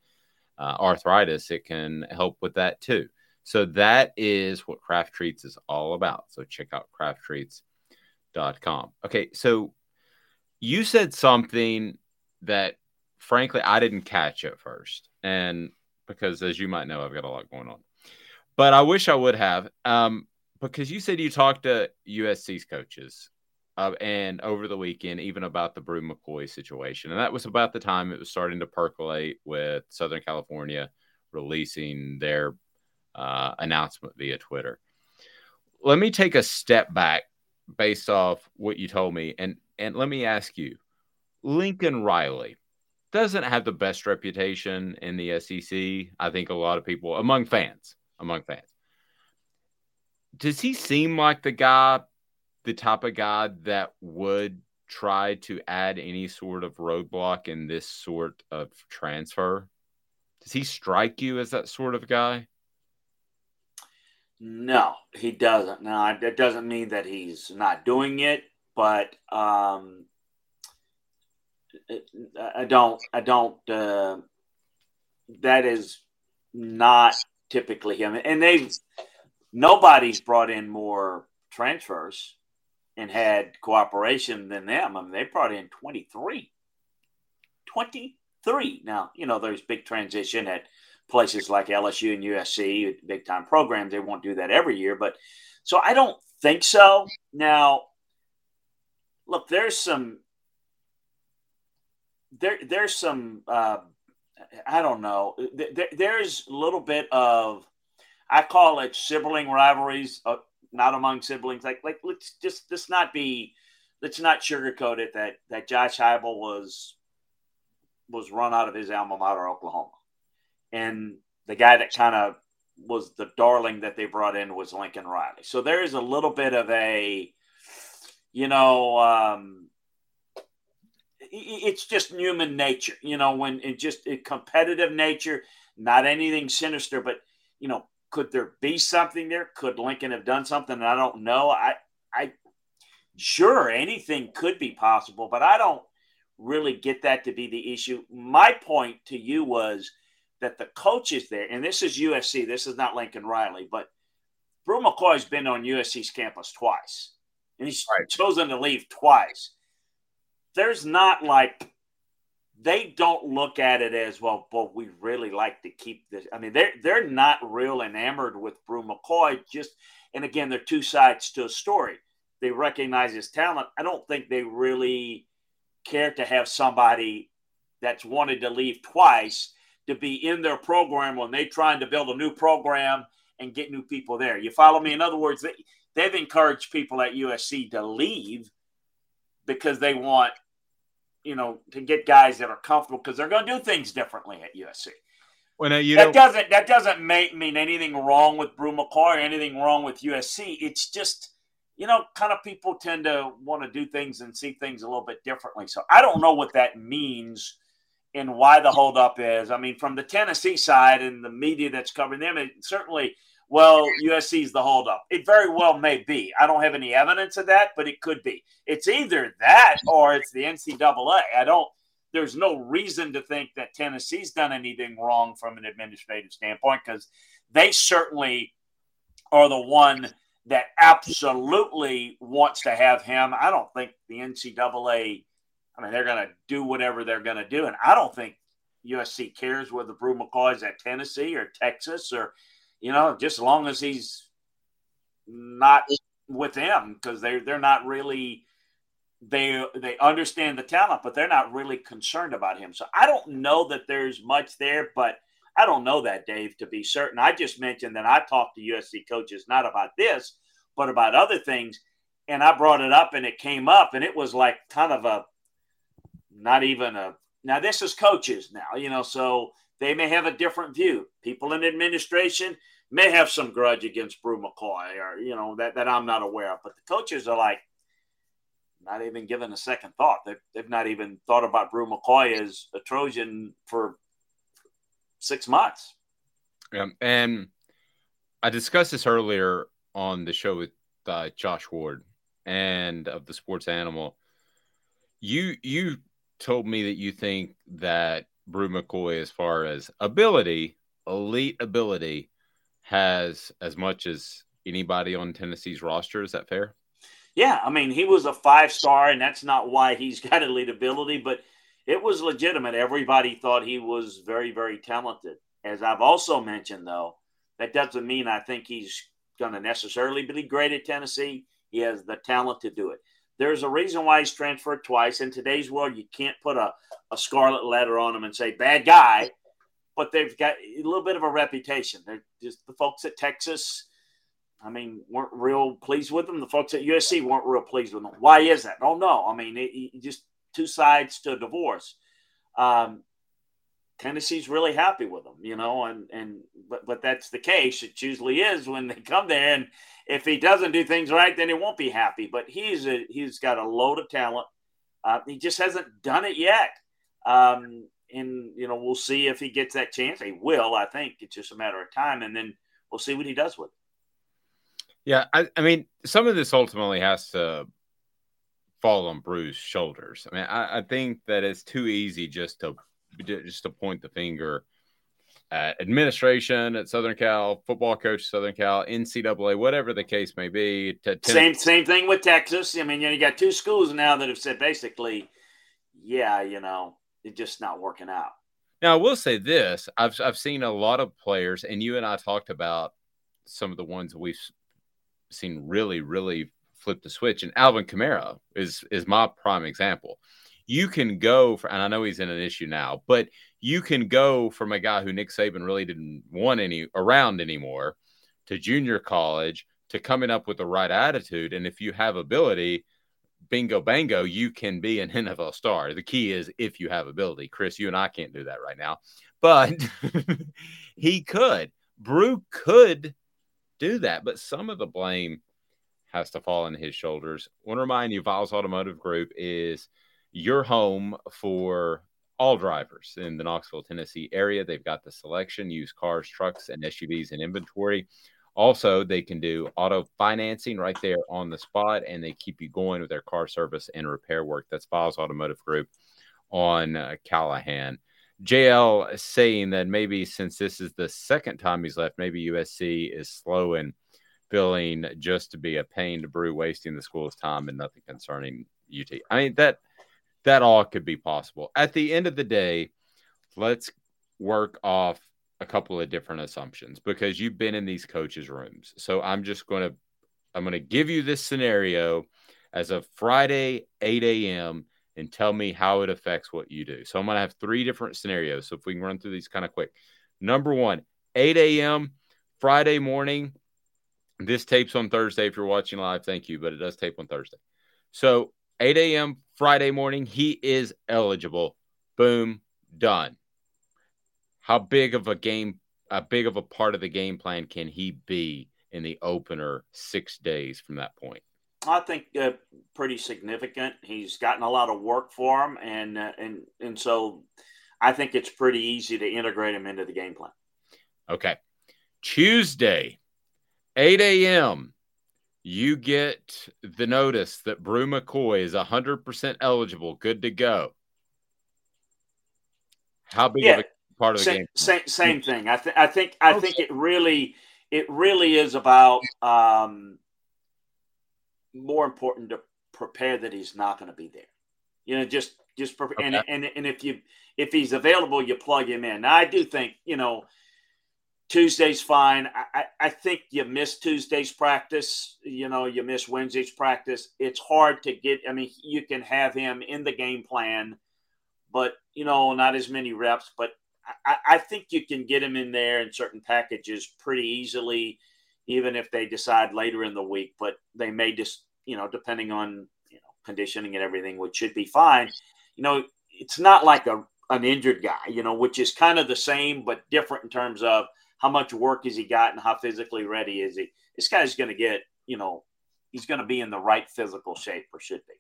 uh, arthritis, it can help with that too. So that is what Craft Treats is all about. So check out crafttreats.com. Okay, so you said something that frankly I didn't catch at first. And because as you might know, I've got a lot going on. But I wish I would have. Um, because you said you talked to USC's coaches uh, and over the weekend, even about the Bru McCoy situation. And that was about the time it was starting to percolate with Southern California releasing their uh, announcement via Twitter. Let me take a step back based off what you told me, and and let me ask you, Lincoln Riley doesn't have the best reputation in the SEC. I think a lot of people among fans, among fans. Does he seem like the guy, the type of guy that would try to add any sort of roadblock in this sort of transfer? Does he strike you as that sort of guy? No, he doesn't. Now, that doesn't mean that he's not doing it, but um, I don't. I don't. Uh, that is not typically him. And they've, nobody's brought in more transfers and had cooperation than them. I mean, they brought in 23. 23. Now, you know, there's big transition at places like LSU and USC, big time programs, they won't do that every year. But so I don't think so. Now, look, there's some there there's some uh, I don't know. There, there's a little bit of I call it sibling rivalries, uh, not among siblings. Like like let's just let's not be let's not sugarcoat it that that Josh Heupel was was run out of his alma mater, Oklahoma and the guy that kind of was the darling that they brought in was Lincoln Riley. So there is a little bit of a, you know, um, it's just human nature, you know, when it just a competitive nature, not anything sinister, but you know, could there be something there? Could Lincoln have done something? I don't know. I, I, sure, anything could be possible, but I don't really get that to be the issue. My point to you was that the coaches there, and this is USC, this is not Lincoln Riley, but Bru McCoy's been on USC's campus twice, and he's right. chosen to leave twice. There's not like they don't look at it as well, but we really like to keep this. I mean, they're they're not real enamored with Bru McCoy. Just and again, they're two sides to a story. They recognize his talent. I don't think they really care to have somebody that's wanted to leave twice to be in their program when they're trying to build a new program and get new people there. You follow me? In other words, they, they've encouraged people at USC to leave because they want, you know, to get guys that are comfortable because they're going to do things differently at USC. Well, now, uh, you that know, doesn't that doesn't make, mean anything wrong with Bru McCoy or anything wrong with USC. It's just you know, kind of people tend to want to do things and see things a little bit differently. So I don't know what that means and why the holdup is. I mean, from the Tennessee side and the media that's covering them, it certainly, well, USC is the holdup. It very well may be. I don't have any evidence of that, but it could be. It's either that or it's the NCAA. I don't. There's no reason to think that Tennessee's done anything wrong from an administrative standpoint because they certainly are the one that absolutely wants to have him. I don't think the NCAA I mean, they're going to do whatever they're going to do. And I don't think USC cares whether Bru McCoy's at Tennessee or Texas or, you know, just as long as he's not with them because they're, they're not really, they, they understand the talent, but they're not really concerned about him. So I don't know that there's much there, but I don't know that, Dave, to be certain. I just mentioned that I talked to USC coaches not about this, but about other things. And I brought it up and it came up and it was like kind of a, not even a now this is coaches now you know so they may have a different view people in administration may have some grudge against Bru McCoy or you know that, that I'm not aware of but the coaches are like not even given a second thought they've, they've not even thought about Bru McCoy as a Trojan for six months yeah, and I discussed this earlier on the show with uh, Josh Ward and of the sports animal. You you told me that you think that Bru McCoy, as far as ability, elite ability, has as much as anybody on Tennessee's roster. Is that fair? Yeah, I mean, he was a five star, and that's not why he's got elite ability, but it was legitimate. Everybody thought he was very, very talented. As I've also mentioned, though, that doesn't mean I think he's going to necessarily be great at Tennessee. He has the talent to do it. There's a reason why he's transferred twice. In today's world, you can't put a, a scarlet letter on him and say bad guy, but they've got a little bit of a reputation. They're just the folks at Texas. I mean, weren't real pleased with them. The folks at USC weren't real pleased with them. Why is that? Oh no. I mean, it, it just two sides to a divorce. Um, Tennessee's really happy with them, you know, and and but but that's the case. It usually is when they come there, and if he doesn't do things right, then he won't be happy. But he's a, he's got a load of talent. Uh, he just hasn't done it yet. Um, and you know, we'll see if he gets that chance. He will, I think. It's just a matter of time, and then we'll see what he does with it. Yeah, I, I mean, some of this ultimately has to fall on Bru's shoulders. I mean, I, I think that it's too easy just to just to point the finger at administration at Southern Cal, football coach Southern Cal, NCAA, whatever the case may be. To, to same same thing with Texas. I mean, you, know, you got two schools now that have said basically, yeah, you know, it's just not working out. Now, I will say this: I've I've seen a lot of players, and you and I talked about some of the ones we've seen really, really flip the switch. And Alvin Kamara is is my prime example you can go for, and I know he's in an issue now, but you can go from a guy who Nick Saban really didn't want any around anymore to junior college to coming up with the right attitude. And if you have ability, bingo bango, you can be an NFL star. The key is if you have ability. Chris, you and I can't do that right now, but he could. Bru could do that, but some of the blame has to fall on his shoulders. I want to remind you, Viles Automotive Group is – your home for all drivers in the Knoxville, Tennessee area. They've got the selection, used cars, trucks, and SUVs in inventory. Also, they can do auto financing right there on the spot, and they keep you going with their car service and repair work. That's Viles Automotive Group on uh, Callahan. JL saying that maybe since this is the second time he's left, maybe USC is slow in feeling just to be a pain to Bru, wasting the school's time and nothing concerning UT. I mean, that – that all could be possible. At the end of the day, let's work off a couple of different assumptions because you've been in these coaches' rooms. So I'm just going to I'm going to give you this scenario as of Friday 8 a.m. and tell me how it affects what you do. So I'm going to have three different scenarios. So if we can run through these kind of quick. Number one, 8 a.m. Friday morning. This tapes on Thursday. If you're watching live, thank you, but it does tape on Thursday. So 8 a.m. Friday morning, he is eligible. Boom, done. How big of a game, a big of a part of the game plan can he be in the opener six days from that point? I think uh, pretty significant. He's gotten a lot of work for him, and uh, and and so I think it's pretty easy to integrate him into the game plan. Okay, Tuesday, eight a.m you get the notice that Bru McCoy is 100% eligible, good to go. How big yeah. of a part of the same, game? Same, same thing. I, th- I think I okay. think it really it really is about um, more important to prepare that he's not going to be there. You know, just just prepare, okay. and, and and if you if he's available, you plug him in. Now, I do think you know Tuesday's fine. I, I think you miss Tuesday's practice. You know, you miss Wednesday's practice. It's hard to get. I mean, you can have him in the game plan, but you know, not as many reps. But I, I think you can get him in there in certain packages pretty easily, even if they decide later in the week. But they may just, you know, depending on you know conditioning and everything, which should be fine. You know, it's not like a an injured guy. You know, which is kind of the same but different in terms of how much work has he got and how physically ready is he? This guy's going to get, you know, he's going to be in the right physical shape or should be.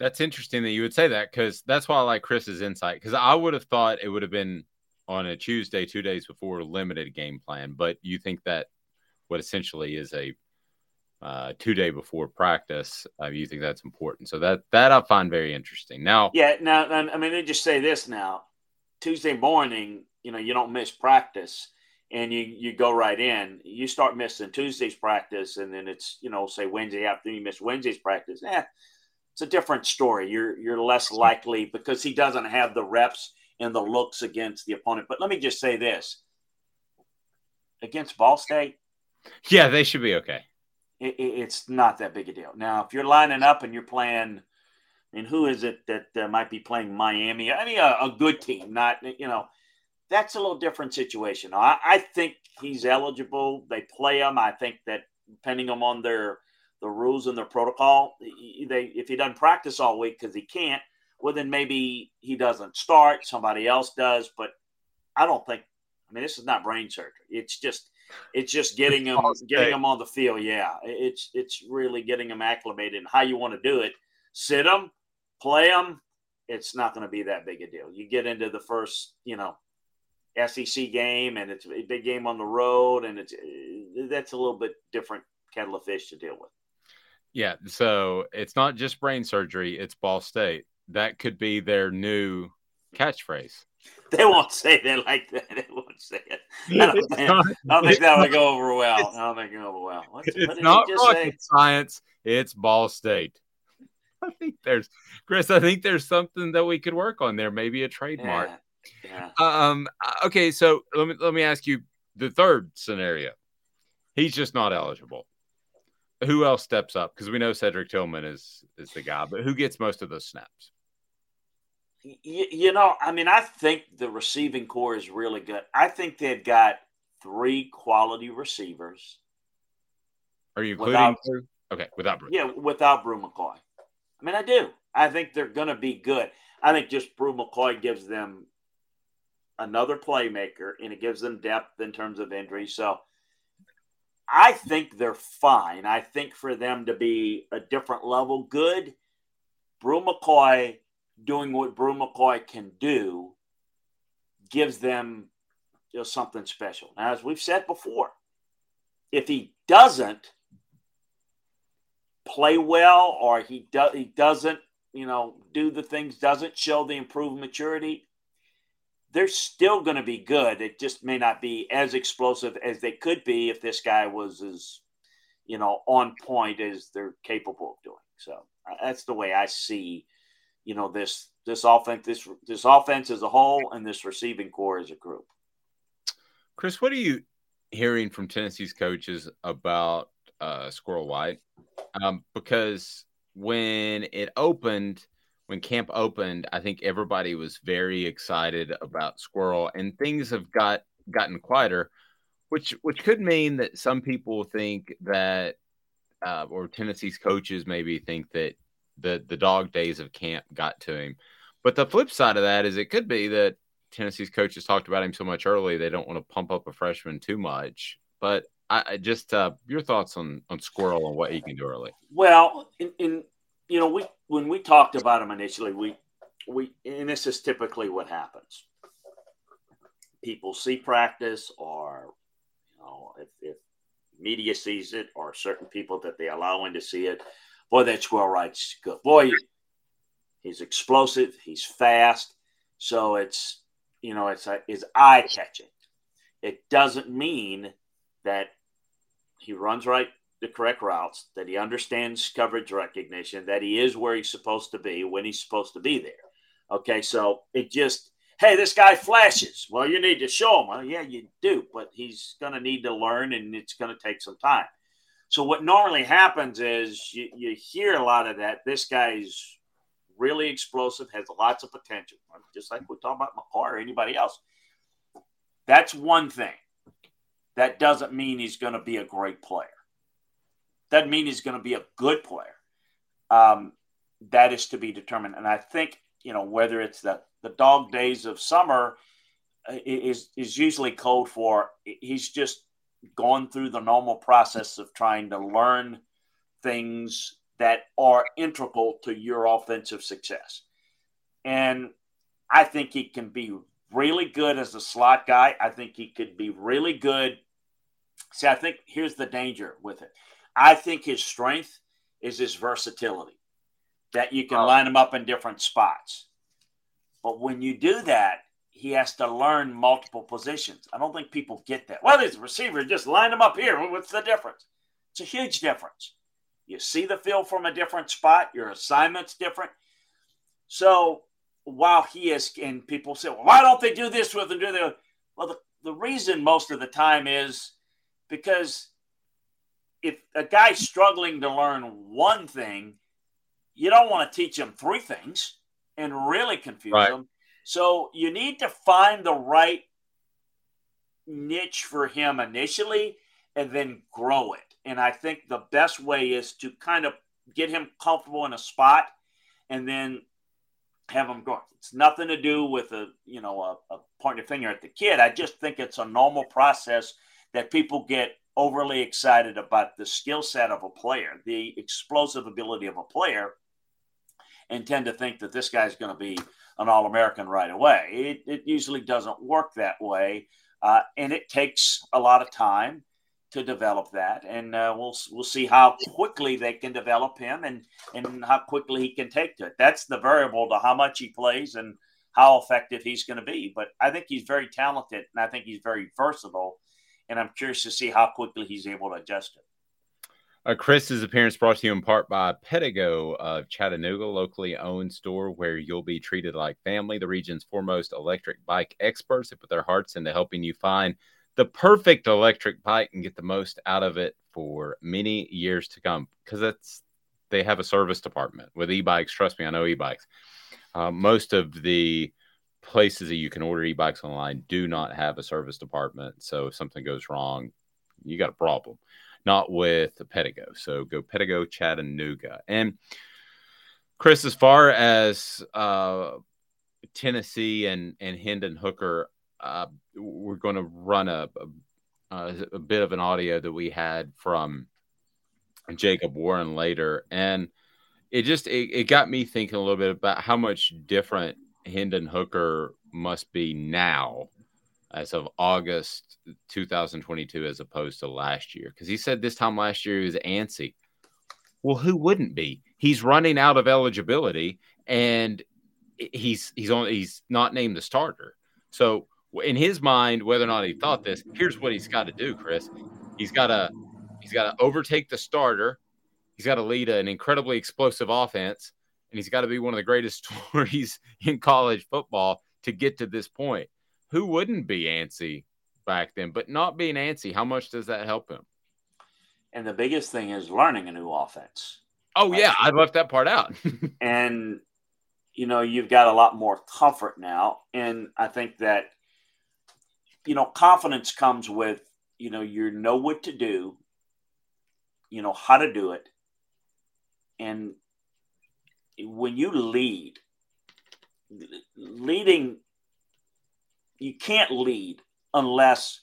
That's interesting that you would say that because that's why I like Chris's insight. Because I would have thought it would have been on a Tuesday, two days before, limited game plan. But you think that what essentially is a uh, two day before practice. Uh, you think that's important? So that that I find very interesting. Now, yeah. Now, I mean, they just say this now. Tuesday morning, you know, you don't miss practice, and you you go right in. You start missing Tuesday's practice, and then it's you know, say Wednesday afternoon, you miss Wednesday's practice. Yeah, it's a different story. You're you're less likely because he doesn't have the reps and the looks against the opponent. But let me just say this: against Ball State, yeah, they should be okay it, it's not that big a deal. Now, if you're lining up and you're playing, I mean, who is it that uh, might be playing Miami? I mean, a, a, good team, not, you know, that's a little different situation. I, I think he's eligible. They play him. I think that depending on their the rules and their protocol, they if he doesn't practice all week because he can't, well, then maybe he doesn't start. Somebody else does. But I don't think. I mean, this is not brain surgery. It's just it's just getting them getting them on the field. Yeah, it's it's really getting them acclimated and how you want to do it. Sit them, play them. It's not going to be that big a deal. You get into the first, you know, SEC game, and it's a big game on the road, and it's eh, that's a little bit different kettle of fish to deal with. Yeah, so it's not just brain surgery; it's Ball State. That could be their new catchphrase. They won't say that like that. They won't say it. I don't, think, I don't think that would go over well. I don't think it go over well. What's, it's what not rocket say? science. It's Ball State. I think there's Chris. I think there's something that we could work on there. Maybe a trademark. Yeah. yeah. Um. Okay. So let me let me ask you the third scenario. He's just not eligible. Who else steps up? Because we know Cedric Tillman is is the guy, but who gets most of those snaps? you, you know, I mean, I think the receiving corps is really good. I think they've got three quality receivers. Are you including without, Okay, without Bru. Yeah, without Bru McCoy. I mean, I do. I think they're going to be good. I think just Bru McCoy gives them another playmaker, and it gives them depth in terms of injury. So I think they're fine. I think for them to be a different level good, Bru McCoy – doing what Bru McCoy can do gives them know, something special. Now, as we've said before, if he doesn't play well or he do, he doesn't, you know, do the things, doesn't show the improved maturity, they're still going to be good. It just may not be as explosive as they could be if this guy was as, you know, on point as they're capable of doing. So uh, that's the way I see you know this this offense this this offense as a whole and this receiving corps as a group. Chris, what are you hearing from Tennessee's coaches about uh, Squirrel White? Um, because when it opened, when camp opened, I think everybody was very excited about Squirrel, and things have got gotten quieter, which which could mean that some people think that, uh, or Tennessee's coaches maybe think that the the dog days of camp got to him. But the flip side of that is it could be that Tennessee's coaches talked about him so much early they don't want to pump up a freshman too much. But I, I just uh, your thoughts on on Squirrel and what he can do early. Well, in, in you know we when we talked about him initially, we we and this is typically what happens. People see practice, or you know, if, if media sees it, or certain people that they allow in to see it, boy, that Squirrel White's good. Boy, he's explosive. He's fast. So it's you know it's is eye catching. It doesn't mean that he runs right the correct routes, that he understands coverage recognition, that he is where he's supposed to be when he's supposed to be there. Okay, so it just hey, this guy flashes. Well, you need to show him. Well, yeah, you do, but he's going to need to learn, and it's going to take some time. So what normally happens is you, you hear a lot of that. This guy's really explosive, has lots of potential, just like we talk about McCoy or anybody else. That's one thing. That doesn't mean he's going to be a great player. Doesn't mean he's going to be a good player. Um, that is to be determined. And I think you know whether it's the the dog days of summer uh, is is usually code for he's just gone through the normal process of trying to learn things that are integral to your offensive success. And I think he can be really good as a slot guy. I think he could be really good. See, I think here's the danger with it. I think his strength is his versatility, that you can Oh. line him up in different spots. But when you do that, he has to learn multiple positions. I don't think people get that. Well, he's a receiver, just line him up here. What's the difference? It's a huge difference. You see the field from a different spot, your assignment's different. So while he is, and people say, well, why don't they do this with him? Do they? Well, the, the reason most of the time is because if a guy's struggling to learn one thing, you don't want to teach him three things and really confuse Right. him. So you need to find the right niche for him initially and then grow it. And I think the best way is to kind of get him comfortable in a spot and then have him grow. It's nothing to do with a you know a, a pointing a finger at the kid. I just think it's a normal process that people get overly excited about the skill set of a player, the explosive ability of a player, and tend to think that this guy's going to be an All American right away. It, it usually doesn't work that way, uh, and it takes a lot of time to develop that. And uh, we'll we'll see how quickly they can develop him and and how quickly he can take to it. That's the variable to how much he plays and how effective he's going to be. But I think he's very talented, and I think he's very versatile. And I'm curious to see how quickly he's able to adjust it. Uh, Chris's appearance brought to you in part by Pedego of Chattanooga, locally owned store where you'll be treated like family. The region's foremost electric bike experts. They put their hearts into helping you find the perfect electric bike and get the most out of it for many years to come. Because that's they have a service department with e-bikes. Trust me, I know e-bikes. Uh, most of the places that you can order e-bikes online do not have a service department. So if something goes wrong, you got a problem. Not with Pedego. So go Pedego Chattanooga. And Chris, as far as uh, Tennessee and and Hendon Hooker, uh, we're going to run a, a a bit of an audio that we had from Jacob Warren later, and it just it, it got me thinking a little bit about how much different Hendon Hooker must be now as of August 2022 as opposed to last year. Because he said this time last year he was antsy. Well, who wouldn't be? He's running out of eligibility and he's he's on he's not named the starter. So in his mind, whether or not he thought this, here's what he's got to do, Chris. He's got to he's got to overtake the starter. He's got to lead an incredibly explosive offense, and he's got to be one of the greatest stories in college football to get to this point. Who wouldn't be antsy back then? But not being antsy, how much does that help him? And the biggest thing is learning a new offense. Oh yeah, I left that part out. and you know, you've got a lot more comfort now. And I think that, you know, confidence comes with, you know, you know what to do, you know, how to do it. And when you lead, leading, you can't lead unless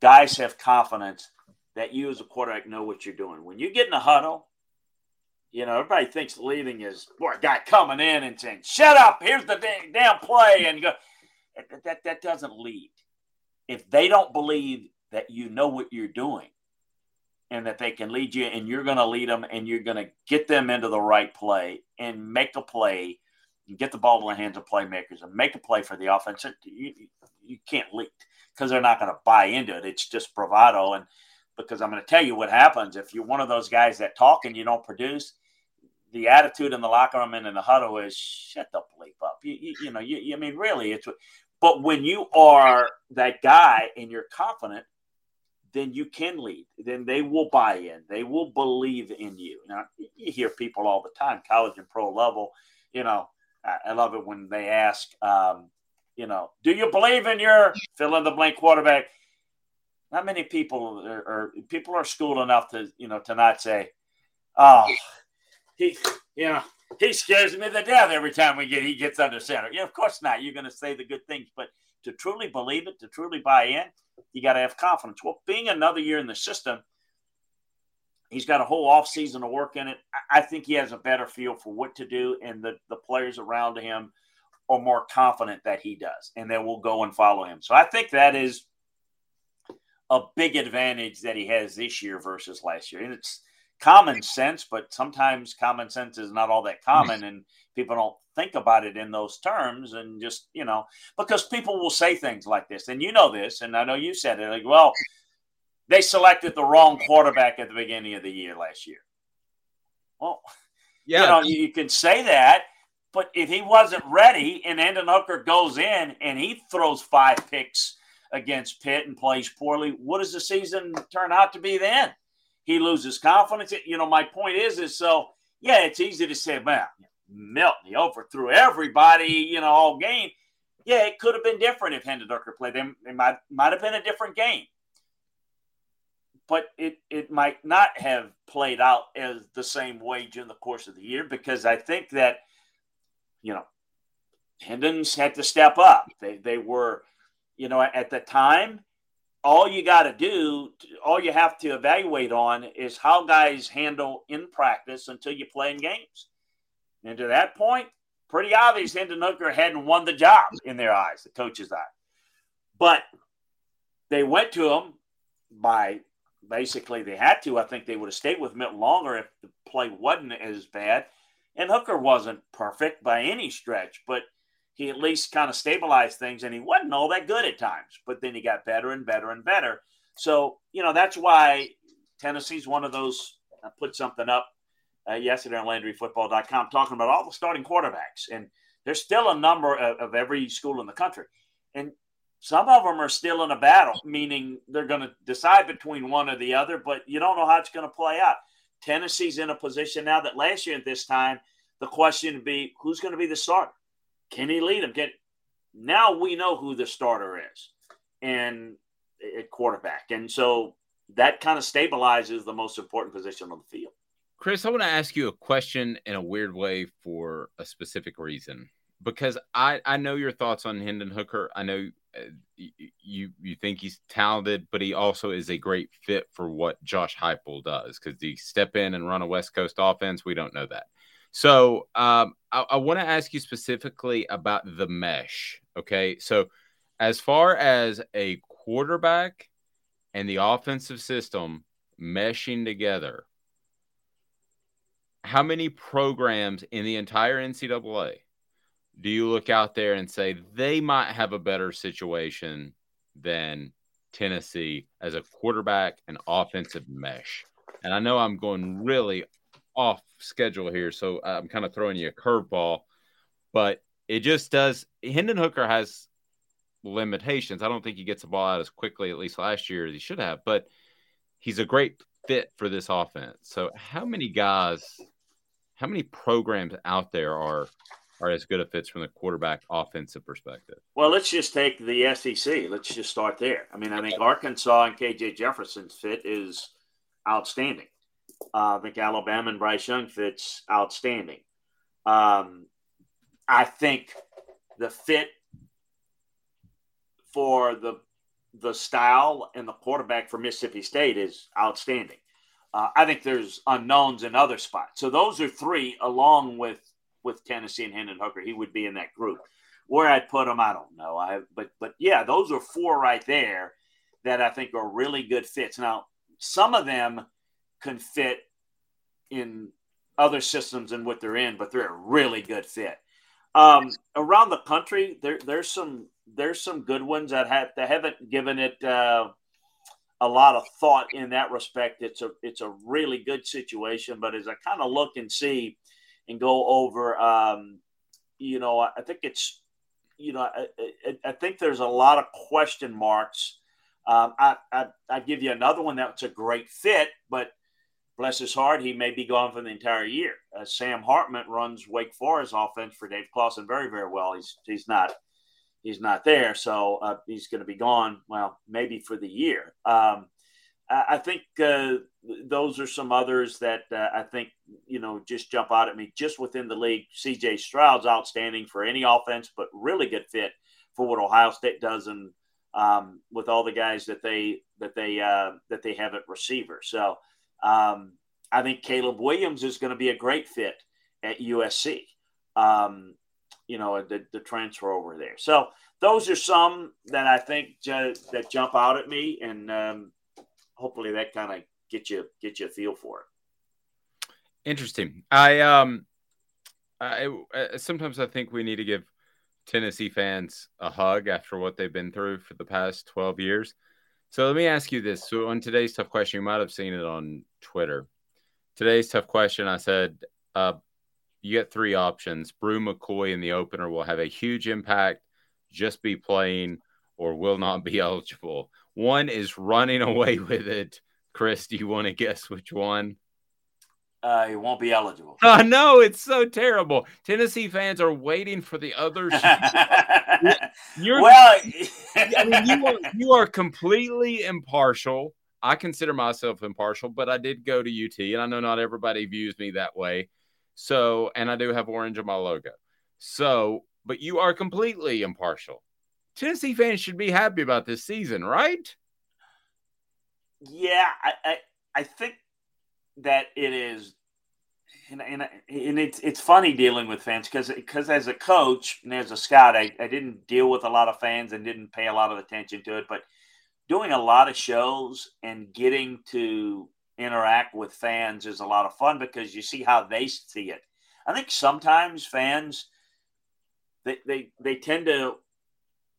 guys have confidence that you as a quarterback know what you're doing. When you get in a huddle, you know, everybody thinks leading is boy, a guy coming in and saying, "Shut up! Here's the damn, play," and go. That, that that doesn't lead. If they don't believe that you know what you're doing, and that they can lead you, and you're going to lead them, and you're going to get them into the right play and make a play, and get the ball in the hands of playmakers and make a play for the offense, you, you can't lead because they're not going to buy into it. It's just bravado and because I'm going to tell you what happens if you're one of those guys that talk and you don't produce. The attitude in the locker room and in the huddle is shut the bleep up. You, you, you know, you, you, I mean, really, it's. But when you are that guy and you're confident, then you can lead. Then they will buy in. They will believe in you. Now you hear people all the time, college and pro level. You know, I, love it when they ask, um, you know, do you believe in your fill in the blank quarterback? not many people are, are, people are schooled enough to you know to not say, "Oh, he you know he scares me to death every time we get he gets under center." Yeah, of course not. You're going to say the good things, but to truly believe it, to truly buy in, you got to have confidence. Well, being another year in the system, he's got a whole off season to work in it. I think he has a better feel for what to do, and the the players around him are more confident that he does, and they will go and follow him. So I think that is a big advantage that he has this year versus last year. And it's common sense, but sometimes common sense is not all that common, and people don't think about it in those terms. And just you know, because people will say things like this, and you know this, and I know you said it. Like, well, they selected the wrong quarterback at the beginning of the year last year. Well, yeah, you know, you can say that, but if he wasn't ready and Hendon Hooker goes in and he throws five picks against Pitt and plays poorly, what does the season turn out to be then? He loses confidence. You know, my point is, is so yeah, it's easy to say, man, Milton, he overthrew everybody, you know, all game. Yeah, it could have been different if Hendon Hooker played. Them. It might might have been a different game but it, it might not have played out as the same way during the course of the year because I think that, you know, Hendons had to step up. They, they were, you know, at the time, all you got to do, all you have to evaluate on is how guys handle in practice until you play in games. And to that point, pretty obvious Hendon Hooker hadn't won the job in their eyes, the coach's eye. But they went to him by basically they had to. I think they would have stayed with Milton longer if the play wasn't as bad. And Hooker wasn't perfect by any stretch, but he at least kind of stabilized things and he wasn't all that good at times. But then he got better and better and better. So, you know, that's why Tennessee's one of those. I put something up uh, yesterday on LandryFootball.com talking about all the starting quarterbacks. And there's still a number of, of every school in the country. And some of them are still in a battle, meaning they're going to decide between one or the other, but you don't know how it's going to play out. Tennessee's in a position now that last year at this time, the question would be who's going to be the starter? Can he lead them? Get now we know who the starter is, and at quarterback, and so that kind of stabilizes the most important position on the field. Chris, I want to ask you a question in a weird way for a specific reason because I I know your thoughts on Hendon Hooker. I know uh, you you think he's talented, but he also is a great fit for what Josh Heupel does. Because he step in and run a West Coast offense, we don't know that. So um, I, I want to ask you specifically about the mesh. Okay, so as far as a quarterback and the offensive system meshing together, how many programs in the entire NCAA do you look out there and say they might have a better situation than Tennessee as a quarterback and offensive mesh? And I know I'm going really off schedule here, so I'm kind of throwing you a curveball, but it just does. Hendon Hooker has limitations. I don't think he gets the ball out as quickly, at least last year, as he should have, but he's a great fit for this offense. So, how many guys, how many programs out there are are as good a fits from the quarterback offensive perspective? Well, let's just take the SEC. Let's just start there. I mean, I think Arkansas and KJ Jefferson's fit is outstanding. Uh, I think Alabama and Bryce Young fits outstanding. Um, I think the fit for the the style and the quarterback for Mississippi State is outstanding. Uh, I think there's unknowns in other spots. So those are three, along with with Tennessee and Hendon Hooker, he would be in that group. Where I'd put him, I don't know. I but but yeah, those are four right there that I think are really good fits. Now, some of them can fit in other systems and what they're in, but they're a really good fit. Um, around the country, there, there's some there's some good ones that have that haven't given it uh, a lot of thought in that respect. It's a it's a really good situation, but as I kind of look and see and go over. Um, you know, I think it's, you know, I, I, I think there's a lot of question marks. Um, I, I, I give you another one that's a great fit, but bless his heart, he may be gone for the entire year. Uh, Sam Hartman runs Wake Forest offense for Dave Clawson very, very well. He's he's not he's not there, so uh, he's going to be gone. Well, maybe for the year. Um, I think uh, those are some others that uh, I think you know just jump out at me just within the league. C.J. Stroud's outstanding for any offense, but really good fit for what Ohio State does, and um, with all the guys that they that they uh, that they have at receiver. So um, I think Caleb Williams is going to be a great fit at USC. Um, you know the, the transfer over there. So those are some that I think that jump out at me, and um, hopefully that kind of get you get you a feel for it. Interesting. I um, I, I sometimes I think we need to give Tennessee fans a hug after what they've been through for the past twelve years. So let me ask you this. So on today's tough question, you might have seen it on Twitter. Today's tough question, I said, uh, you get three options. Bru McCoy in the opener will have a huge impact, just be playing, or will not be eligible. One is running away with it. Chris, do you want to guess which one? Uh, he won't be eligible. Oh no, it's so terrible. Tennessee fans are waiting for the others. You're, well, I mean, you are, you are completely impartial. I consider myself impartial, but I did go to UT, and I know not everybody views me that way. So, and I do have orange on my logo. So, but you are completely impartial. Tennessee fans should be happy about this season, right? Yeah, I, I, I think that it is, and, and, and it's it's funny dealing with fans because because as a coach and as a scout, I, I didn't deal with a lot of fans and didn't pay a lot of attention to it, but doing a lot of shows and getting to interact with fans is a lot of fun because you see how they see it. I think sometimes fans they they, they tend to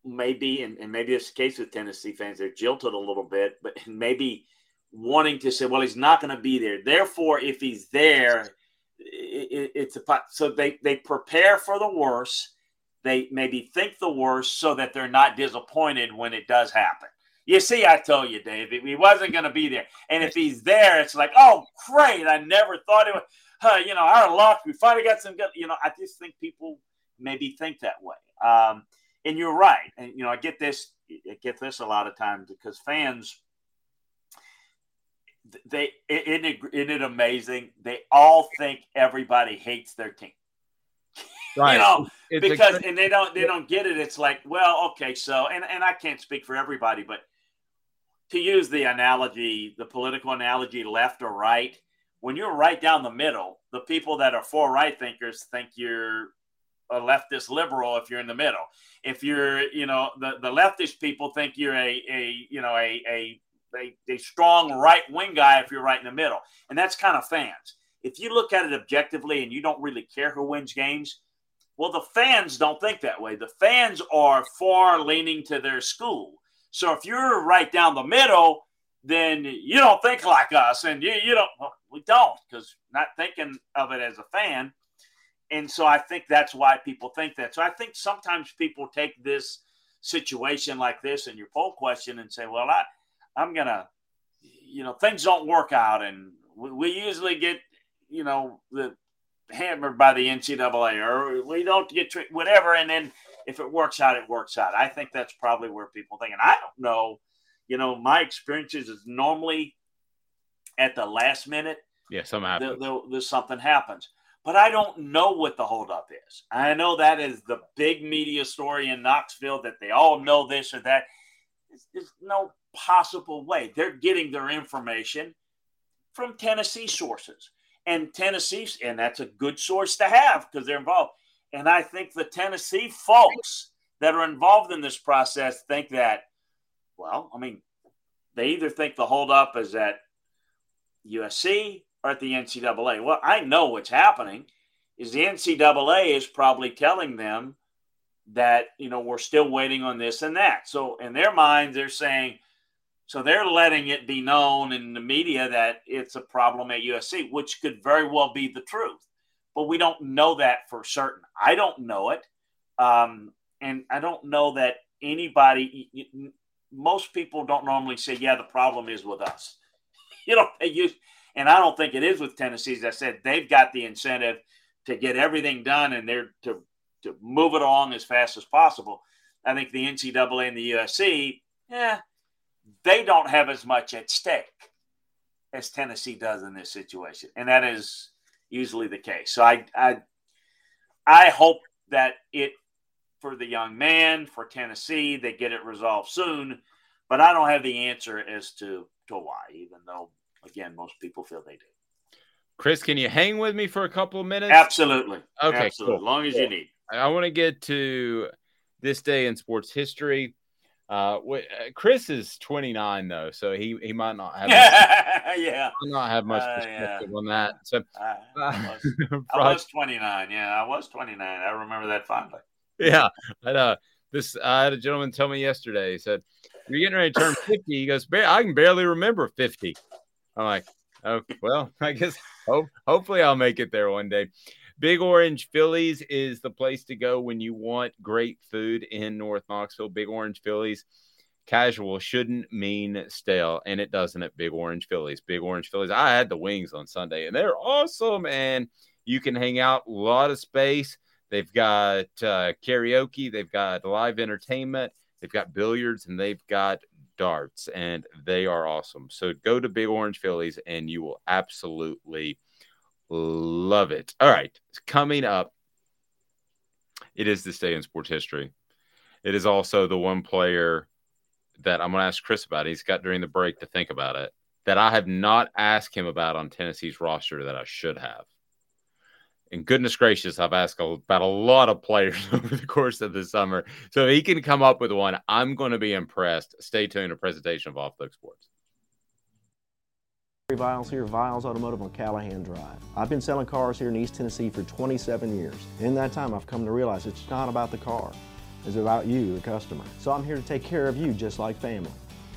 maybe and, and maybe it's the case with Tennessee fans, they're jilted a little bit, but maybe wanting to say, well, he's not going to be there. Therefore, if he's there, it, it's a so they they prepare for the worst. They maybe think the worst so that they're not disappointed when it does happen. You see, I told you, Dave, he wasn't going to be there. And if he's there, it's like, oh, great. I never thought it was, uh, you know, our luck. We finally got some good, you know, I just think people maybe think that way. Um, and you're right. And, you know, I get this, I get this a lot of times because fans, they, isn't it, isn't it amazing? They all think everybody hates their team. Right. you know, it's because and they don't they don't get it. It's like, well, okay, so and and I can't speak for everybody, but to use the analogy, the political analogy, left or right, when you're right down the middle, the people that are for right thinkers think you're a leftist liberal if you're in the middle. If you're, you know, the, the leftist people think you're a, a you know, a, a, a, a strong right wing guy if you're right in the middle. And that's kind of fans. If you look at it objectively and you don't really care who wins games, well, the fans don't think that way. The fans are far leaning to their school. So if you're right down the middle, then you don't think like us, and you you don't well, we don't because not thinking of it as a fan. And so I think that's why people think that. So I think sometimes people take this situation like this in your poll question and say, well, I I'm gonna, you know, things don't work out, and we, we usually get, you know, the hammered by the NCAA, or we don't get whatever, and then if it works out, it works out. I think that's probably where people think. And I don't know, you know, my experiences is normally at the last minute. Yeah, something happens. There, there, something happens. But I don't know what the holdup is. I know that is the big media story in Knoxville that they all know this or that. There's no possible way. They're getting their information from Tennessee sources. And Tennessee, and that's a good source to have because they're involved. And I think the Tennessee folks that are involved in this process think that, well, I mean, they either think the holdup is at USC or at the NCAA. Well, I know what's happening is the NCAA is probably telling them that, you know, we're still waiting on this and that. So in their minds, they're saying, so they're letting it be known in the media that it's a problem at USC, which could very well be the truth but we don't know that for certain. I don't know it. Um, and I don't know that anybody, most people don't normally say, yeah, the problem is with us. You know, and I don't think it is with Tennessee. As I said, they've got the incentive to get everything done and they're to, to move it along as fast as possible. I think the NCAA and the USC, yeah, they don't have as much at stake as Tennessee does in this situation. And that is usually the case. So I, I, I hope that it for the young man for Tennessee they get it resolved soon, but I don't have the answer as to to why. Even though again most people feel they do. Chris, can you hang with me for a couple of minutes? Absolutely. Okay, Absolutely. Cool. As long as you need. I want to get to this day in sports history. Uh, uh, Chris is 29 though, so he he might not have yeah, not have much Uh, perspective on that. So I, I was, I was 29. Yeah, I was 29. I remember that fondly. yeah, I uh, this I had a gentleman tell me yesterday. He said, "You're getting ready to turn 50." He goes, "Ba- "I can barely remember 50." I'm like, "Oh, well, I guess hope, hopefully I'll make it there one day." Big Orange Phillies is the place to go when you want great food in North Knoxville. Big Orange Phillies. Casual shouldn't mean stale, and it doesn't at Big Orange Phillies. Big Orange Phillies. I had the wings on Sunday, and they're awesome. And you can hang out, a lot of space. They've got uh, karaoke, they've got live entertainment, they've got billiards, and they've got darts, and they are awesome. So go to Big Orange Phillies, and you will absolutely love it. All right, coming up, it is this day in sports history. It is also the one player that I'm going to ask Chris about. He's got during the break to think about it that I have not asked him about on Tennessee's roster that I should have. And goodness gracious, I've asked about a lot of players over the course of the summer. So if he can come up with one, I'm going to be impressed. Stay tuned. A presentation of Off the Sports. Viles here, Viles Automotive on Callahan Drive. I've been selling cars here in East Tennessee for 27 years. In that time, I've come to realize it's not about the car. It's about you, the customer. So I'm here to take care of you just like family.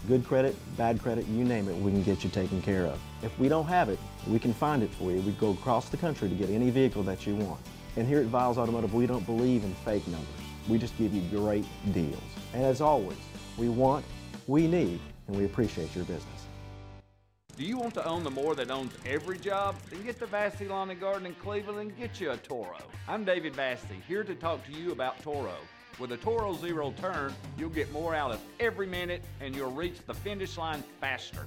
Good credit, bad credit, you name it, we can get you taken care of. If we don't have it, we can find it for you. We go across the country to get any vehicle that you want. And here at Viles Automotive, we don't believe in fake numbers. We just give you great deals. And as always, we want, we need, and we appreciate your business. Do you want to own the more that owns every job? Then get to Vassy Lawn and Garden in Cleveland and get you a Toro. I'm David Vassy, here to talk to you about Toro. With a Toro Zero Turn, you'll get more out of every minute and you'll reach the finish line faster.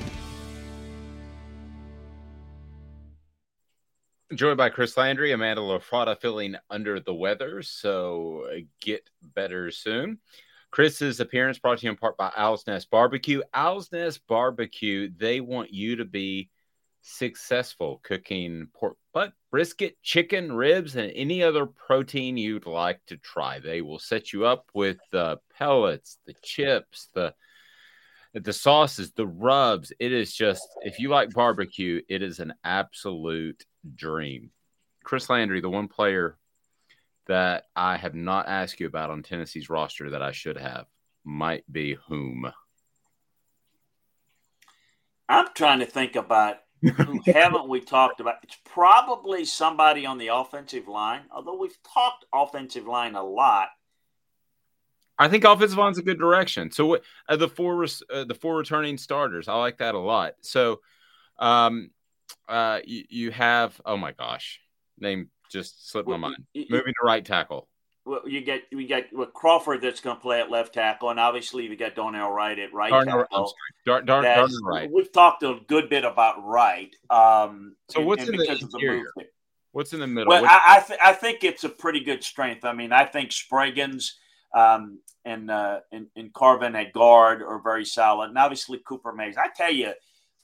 Joined by Chris Landry, Amanda LaFrada feeling under the weather, so uh, get better soon. Chris's appearance brought to you in part by Owl's Nest Barbecue. Owl's Nest Barbecue, they want you to be successful cooking pork butt, brisket, chicken, ribs, and any other protein you'd like to try. They will set you up with the pellets, the chips, the the sauces, the rubs. It is just if you like barbecue, it is an absolute dream. Chris Landry, the one player that I have not asked you about on Tennessee's roster that I should have, might be whom? I'm trying to think about who haven't we talked about. It's probably somebody on the offensive line, although we've talked offensive line a lot. I think offensive line's a good direction. So what uh, the four uh, the four returning starters, I like that a lot. So um uh you, you have oh my gosh, name just slipped my mind. Moving to right tackle. Well, you get we got well, Crawford that's going to play at left tackle, and obviously we got Darnell Wright at right Darnell, tackle. Dar, Dar, Darnell Wright. We've talked a good bit about Wright. Um, So and- what's and in the interior? movement. What's in the middle? Well, I I, th- I think it's a pretty good strength. I mean, I think Spraggins um, and, uh, and and Carvin at guard are very solid, and obviously Cooper Mays. I tell you,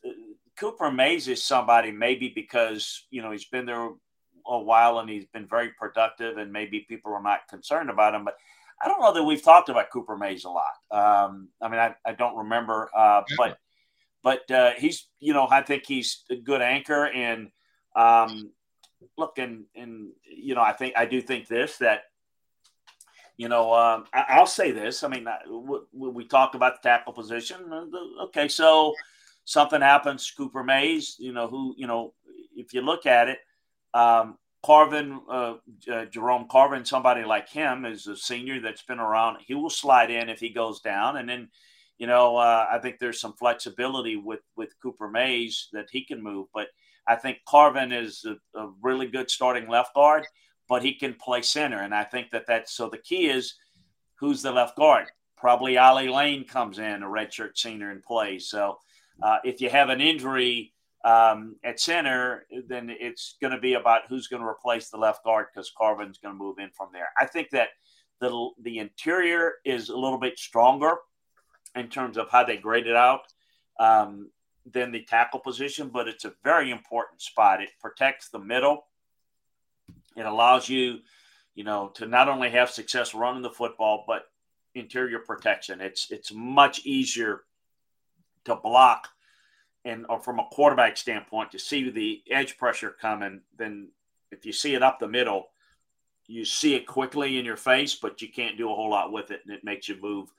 uh, Cooper Mays is somebody maybe because you know he's been there a while and he's been very productive, and maybe people are not concerned about him. But I don't know that we've talked about Cooper Mays a lot. Um, I mean, I, I don't remember, uh, but but uh, he's you know I think he's a good anchor and um, look and and you know I think I do think this that you know um, I, will say this I mean we, we talked about the tackle position uh, okay so something happens Cooper Mays you know who you know if you look at it um, Carvin, uh, uh, Jerome Carvin, somebody like him is a senior that's been around. He will slide in if he goes down, and then, you know, uh, I think there's some flexibility with with Cooper Mays that he can move. But I think Carvin is a, a really good starting left guard, but he can play center, and I think that that's so. The key is who's the left guard. Probably Ollie Lane comes in, a redshirt senior, and plays. So uh, if you have an injury um, at center, then it's going to be about who's going to replace the left guard because Carvin's going to move in from there. I think that the the interior is a little bit stronger in terms of how they grade it out um, than the tackle position, but it's a very important spot. It protects the middle. It allows you, you know, to not only have success running the football, but interior protection. It's it's much easier to block and or from a quarterback standpoint to see the edge pressure coming, then if you see it up the middle, you see it quickly in your face, but you can't do a whole lot with it, and it makes you move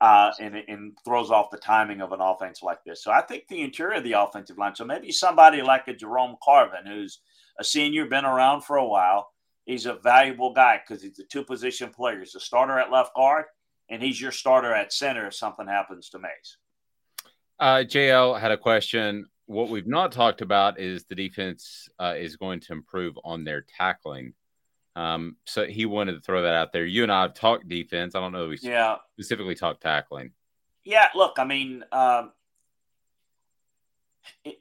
uh, and, and throws off the timing of an offense like this. So I think the interior of the offensive line. So maybe somebody like a Jerome Carvin, who's a senior, been around for a while. He's a valuable guy because he's a two position player. He's a starter at left guard, and he's your starter at center if something happens to Mays. Uh, JL had a question. What we've not talked about is the defense uh, is going to improve on their tackling. Um, so he wanted to throw that out there. You and I have talked defense. I don't know if we yeah. specifically talked tackling. Yeah, look, I mean, um,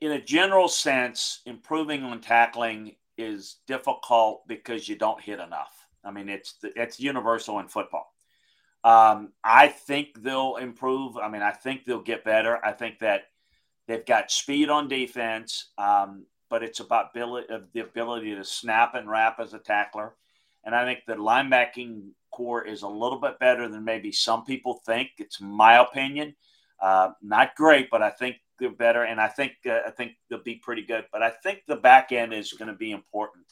in a general sense, improving on tackling is difficult because you don't hit enough. I mean, it's it's universal in football. Um, I think they'll improve. I mean, I think they'll get better. I think that they've got speed on defense, um, but it's about ability, the ability to snap and wrap as a tackler. And I think the linebacking corps is a little bit better than maybe some people think. It's my opinion. Uh, not great, but I think they're better, and I think uh, I think they'll be pretty good. But I think the back end is going to be important.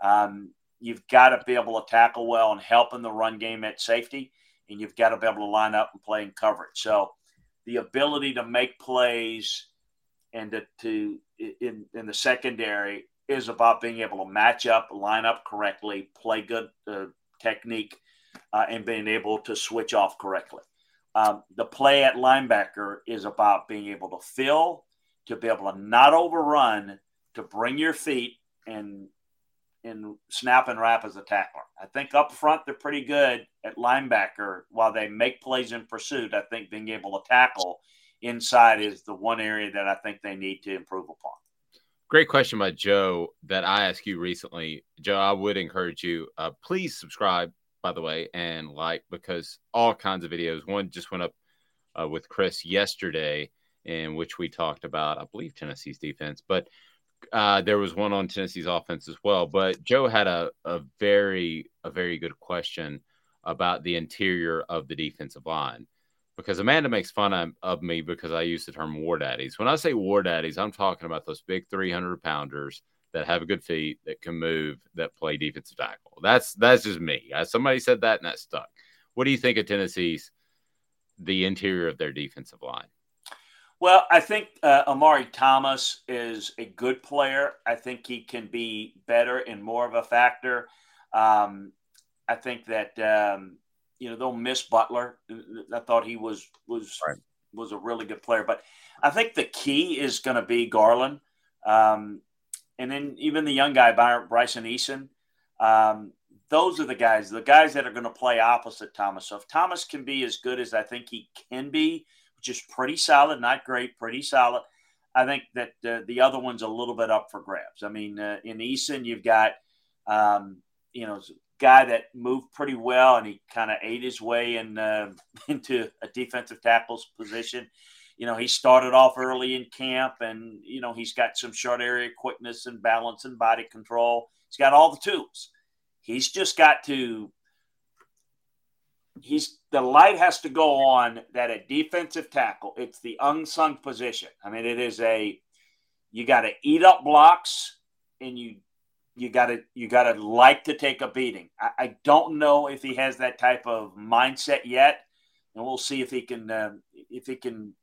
Um, you've got to be able to tackle well and help in the run game at safety and you've got to be able to line up and play in coverage. So the ability to make plays and to, to in in the secondary is about being able to match up, line up correctly, play good uh, technique, uh, and being able to switch off correctly. Um, the play at linebacker is about being able to fill, to be able to not overrun, to bring your feet and in snap and wrap as a tackler. I think up front they're pretty good at linebacker while they make plays in pursuit. I think being able to tackle inside is the one area that I think they need to improve upon. Great question by Joe that I asked you recently. Joe, I would encourage you, uh, please subscribe, by the way, and like because all kinds of videos. One just went up uh, with Chris yesterday, in which we talked about, I believe, Tennessee's defense, but uh, there was one on Tennessee's offense as well. But Joe had a, a very a very good question about the interior of the defensive line because Amanda makes fun of, of me because I use the term war daddies. When I say war daddies, I'm talking about those big 300 pounders that have good feet that can move that play defensive tackle. That's that's just me. Somebody said that and that stuck. What do you think of Tennessee's the interior of their defensive line? Well, I think uh, Omari Thomas is a good player. I think he can be better and more of a factor. Um, I think that um, you know they'll miss Butler. I thought he was was right. was a really good player, but I think the key is going to be Garland, um, and then even the young guy Bryson Eason. Um, those are the guys, the guys that are going to play opposite Thomas. So if Thomas can be as good as I think he can be just pretty solid, not great, pretty solid. I think that uh, the other one's a little bit up for grabs. I mean, uh, in Eason, you've got, um, you know, guy that moved pretty well, and he kind of ate his way in, uh, into a defensive tackle's position. You know, he started off early in camp, and you know he's got some short area quickness and balance and body control. He's got all the tools. He's just got to. He's the light has to go on that a defensive tackle. It's the unsung position. I mean, it is a you got to eat up blocks, and you you gotta you gotta like to take a beating. I, I, don't know if he has that type of mindset yet, and we'll see if he can uh, if he can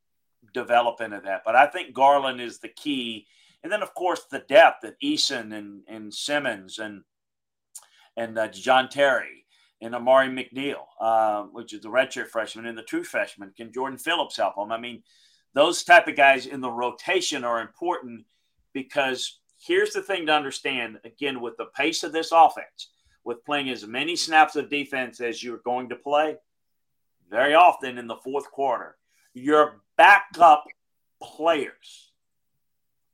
develop into that. But I think Garland is the key, and then of course the depth of Eason and and Simmons and and uh, John Terry and Amari McNeil, uh, which is the redshirt freshman, and the true freshman. Can Jordan Phillips help him? I mean, those type of guys in the rotation are important because here's the thing to understand again with the pace of this offense, with playing as many snaps of defense as you're going to play, very often in the fourth quarter, your backup players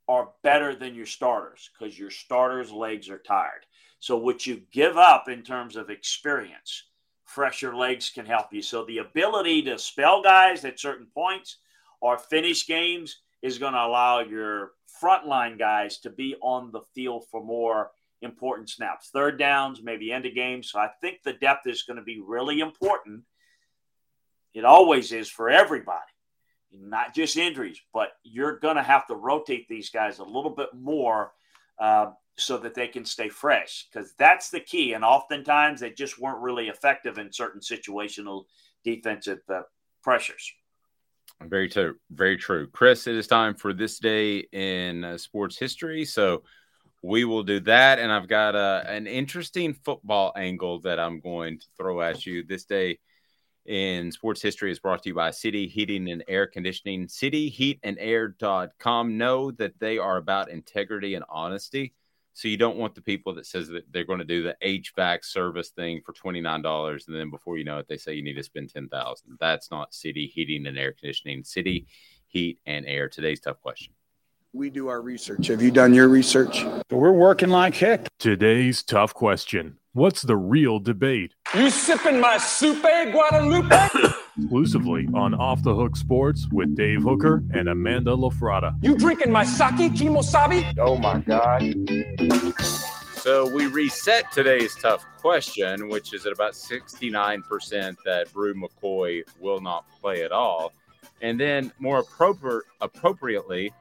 are better than your starters because your starters' legs are tired. So, what you give up in terms of experience, fresher legs can help you. So, the ability to spell guys at certain points or finish games is going to allow your frontline guys to be on the field for more important snaps, third downs, maybe end of games. So I think the depth is going to be really important. It always is for everybody, not just injuries, but you're going to have to rotate these guys a little bit more uh, so that they can stay fresh because that's the key. And oftentimes they just weren't really effective in certain situational defensive uh, pressures. Very true. Very true. Chris, it is time for this day in uh, sports history. So we will do that. And I've got uh, an interesting football angle that I'm going to throw at you. This day in sports history is brought to you by City Heating and Air Conditioning. CityHeatandAir.com. Know that they are about integrity and honesty. So you don't want the people that says that they're going to do the HVAC service thing for twenty nine dollars, and then before you know it, they say you need to spend ten thousand. That's not City Heating and Air Conditioning. City Heat and Air. Today's tough question. We do our research. Have you done your research? We're working like heck. Today's tough question. What's the real debate? You sipping my soupe, Guadalupe? Exclusively on Off the Hook Sports with Dave Hooker and Amanda Lafrada. You drinking my sake, Kimosabi? Oh my God. So we reset today's tough question, which is at about 69% that Bru McCoy will not play at all. And then more appropriate, appropriately,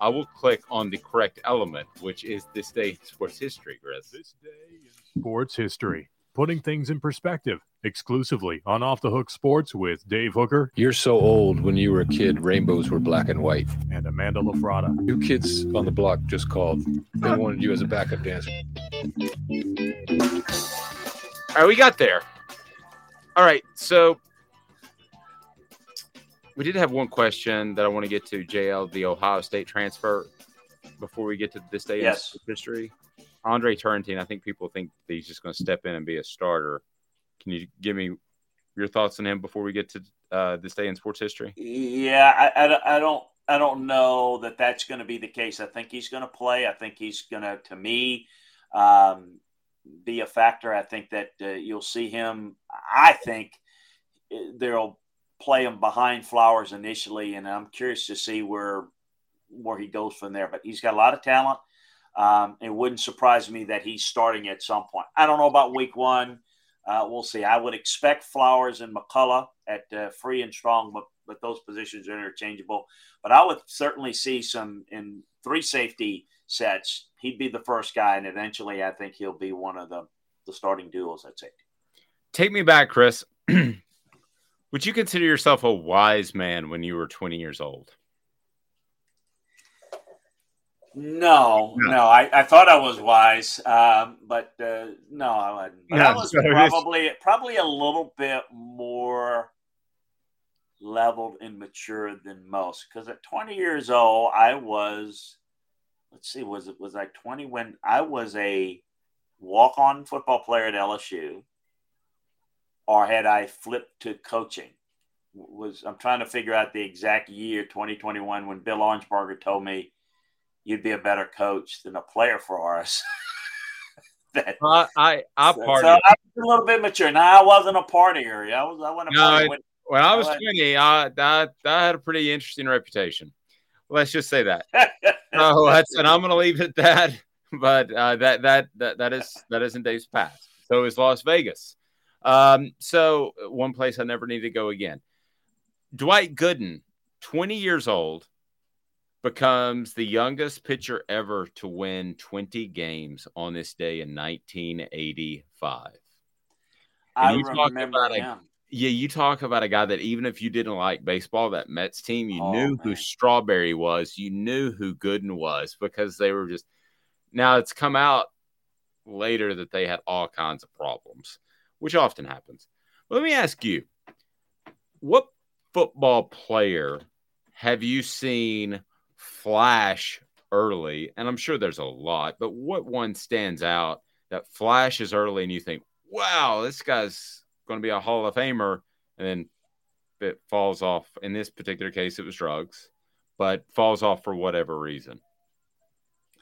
I will click on the correct element, which is this day in sports history, Chris. This day in sports history, putting things in perspective exclusively on Off the Hook Sports with Dave Hooker. You're so old. When you were a kid, rainbows were black and white. And Amanda Lafrada. Two kids on the block just called. They wanted you as a backup dancer. All right, we got there. All right, so we did have one question that I want to get to. JL, the Ohio State transfer, before we get to this day yes. in history. Andre Turrentine, I think people think that he's just going to step in and be a starter. Can you give me your thoughts on him before we get to uh, this day in sports history? Yeah, I, I, I don't I don't know that that's going to be the case. I think he's going to play. I think he's going to, to me, um, be a factor. I think that uh, you'll see him. I think uh, they'll play him behind Flowers initially, and I'm curious to see where where he goes from there. But he's got a lot of talent. Um, it wouldn't surprise me that he's starting at some point. I don't know about week one. Uh, we'll see. I would expect Flowers and McCollough at uh, free and strong, but, but those positions are interchangeable. But I would certainly see some in three safety sets. He'd be the first guy, and eventually I think he'll be one of the, the starting duos at safety. Take me back, Chris. would you consider yourself a wise man when you were 20 years old? No, no, I, I thought I was wise, um, but uh, no, I wasn't. But Yeah, I was so probably probably a little bit more leveled and mature than most. Because at 20 years old, I was, let's see, was it was I 20 when I was a walk-on football player at LSU, or had I flipped to coaching? Was I'm trying to figure out the exact year 2021 when Bill Arnsparger told me you'd be a better coach than a player for us. that. I I, I So, partied. so I was a little bit mature. Now I wasn't a partier. I was. I went a No, I- when, when I was went- 20, I, I, I had a pretty interesting reputation. Let's just say that. so that's, and I'm going to leave it at that. But uh, that that that that is that is in Dave's past. So is Las Vegas. Um, so one place I never need to go again. Dwight Gooden, 20 years old, becomes the youngest pitcher ever to win 20 games on this day in 1985. I you remember about a- yeah, you talk about a guy that even if you didn't like baseball, that Mets team, you Oh, knew who Strawberry was, you knew who Gooden was because they were just. Now it's come out later that they had all kinds of problems, which often happens. Let me ask you, what football player have you seen flash early? And I'm sure there's a lot, but what one stands out that flashes early and you think, wow, this guy's going to be a Hall of Famer, and then it falls off. In this particular case, it was drugs, but falls off for whatever reason.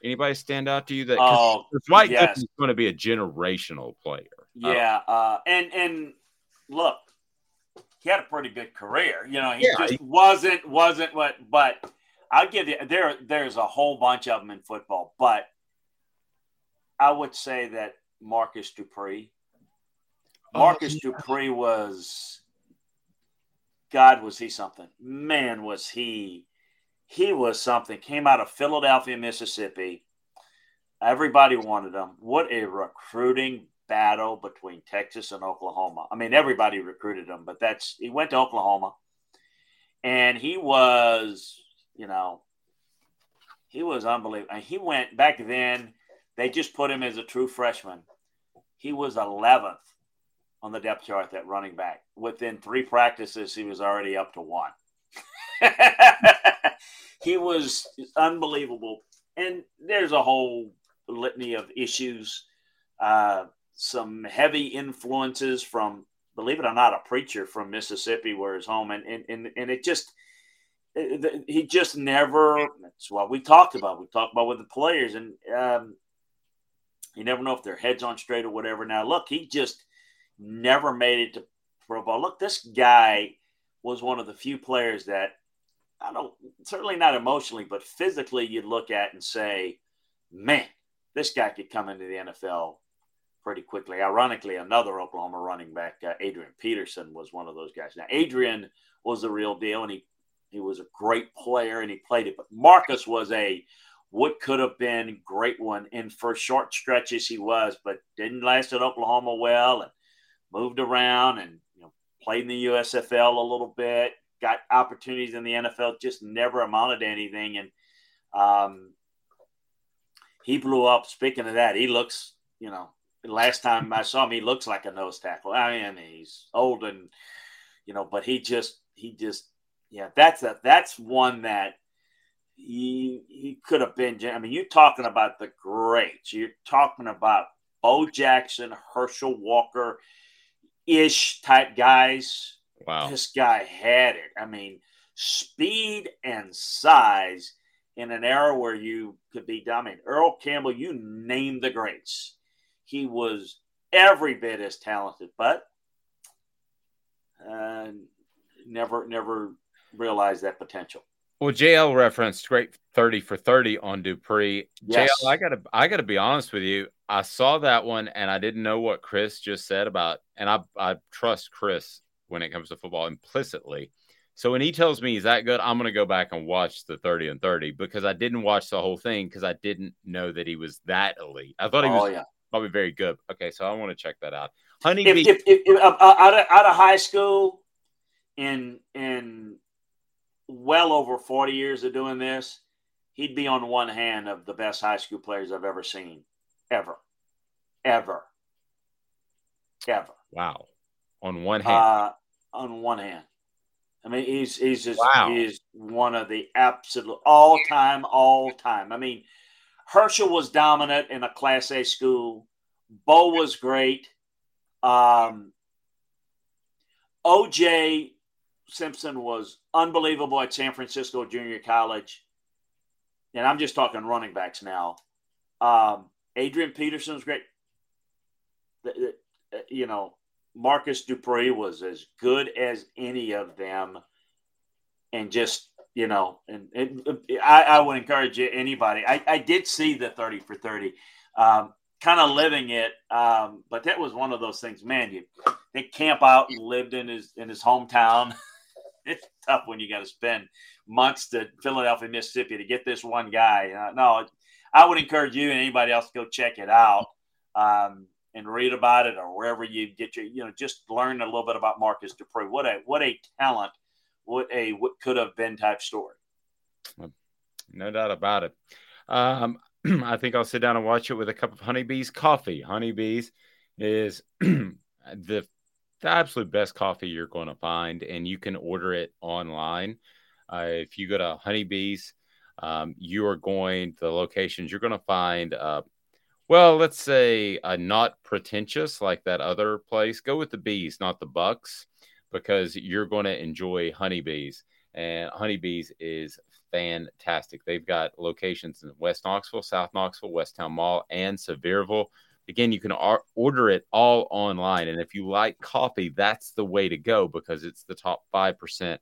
Anybody stand out to you that Oh, yes. Going to be a generational player? Uh, Yeah, uh, and and look, he had a pretty good career. You know, he Yeah, just he- wasn't wasn't what. But I'll give you there. There's a whole bunch of them in football, but I would say that Marcus Dupree. Oh, Marcus Dupree was. God, was he something? Man, was he? He was something. Came out of Philadelphia, Mississippi. Everybody wanted him. What a recruiting battle between Texas and Oklahoma. I mean, everybody recruited him, but that's he went to Oklahoma, and he was, you know, he was unbelievable. And he went back then. They just put him as a true freshman. He was 11th on the depth chart at running back. Within three practices, he was already up to one. he was unbelievable. And there's a whole litany of issues, uh, some heavy influences from, believe it or not, a preacher from Mississippi where his home. And, and, and, and it just, he just never, that's what we talked about. We talked about with the players. And um, you never know if their head's on straight or whatever. Now, look, he just never made it to pro ball. Look, this guy was one of the few players that I don't certainly not emotionally, but physically you'd look at and say, man, this guy could come into the NFL pretty quickly. Ironically, another Oklahoma running back, uh, Adrian Peterson, was one of those guys. Now, Adrian was the real deal, and he he was a great player and he played it. But Marcus was a what could have been great one, and for short stretches he was, but didn't last at Oklahoma well, and moved around and you know played in the USFL a little bit, got opportunities in the NFL, just never amounted to anything, and um, he blew up. Speaking of that, he looks, you know, last time I saw him, he looks like a nose tackle. I mean, he's old and, you know, but he just, he just, yeah, that's a, that's one that he, he could have been. I mean, you're talking about the greats. You're talking about Bo Jackson, Herschel Walker ish type guys. Wow. This guy had it. I mean, speed and size in an era where you could be dominant. Earl Campbell, you name the greats. He was every bit as talented, but uh, never, never realized that potential. Well, JL referenced great 30 for 30 on Dupree. Yes. JL, I gotta I gotta be honest with you. I saw that one and I didn't know what Chris just said about and I I trust Chris when it comes to football implicitly. So when he tells me he's that good, I'm gonna go back and watch the 30 and 30 because I didn't watch the whole thing because I didn't know that he was that elite. I thought he Oh, was yeah. probably very good. Okay, so I want to check that out. Honey if, if, if, if, uh, uh, out, of, out of high school, in in well over forty years of doing this, he'd be on one hand of the best high school players I've ever seen, ever, ever, ever. wow. On one hand. Uh, on one hand, I mean, he's he's just Wow. he's one of the absolute all time, all time. I mean, Herschel was dominant in a Class A school. Bo was great. Um, OJ Simpson was unbelievable at San Francisco Junior College. And I'm just talking running backs now. Um, Adrian Peterson was great. uh, you know, Marcus Dupree was as good as any of them, and just you know, and, and I, I would encourage anybody. I, I did see the thirty for thirty, um, kind of living it, um, but that was one of those things. Man, you they camp out and lived in his in his hometown. it's tough when you got to spend months to Philadelphia, Mississippi to get this one guy. Uh, no, I would encourage you and anybody else to go check it out um, and read about it or wherever you get your, you know, just learn a little bit about Marcus Dupree. What a what a talent, what a what could have been type story. No doubt about it. Um, I think I'll sit down and watch it with a cup of Honeybees coffee. Honeybees is the the absolute best coffee you're going to find, and you can order it online. Uh, if you go to Honeybees, um, you are going the locations you're going to find. Uh, well, let's say uh, not pretentious like that other place. Go with the bees, not the bucks, because you're going to enjoy honeybees. And honeybees is fantastic. They've got locations in West Knoxville, South Knoxville, Westtown Mall, and Sevierville. Again, you can ar- order it all online. And if you like coffee, that's the way to go because it's the top 5%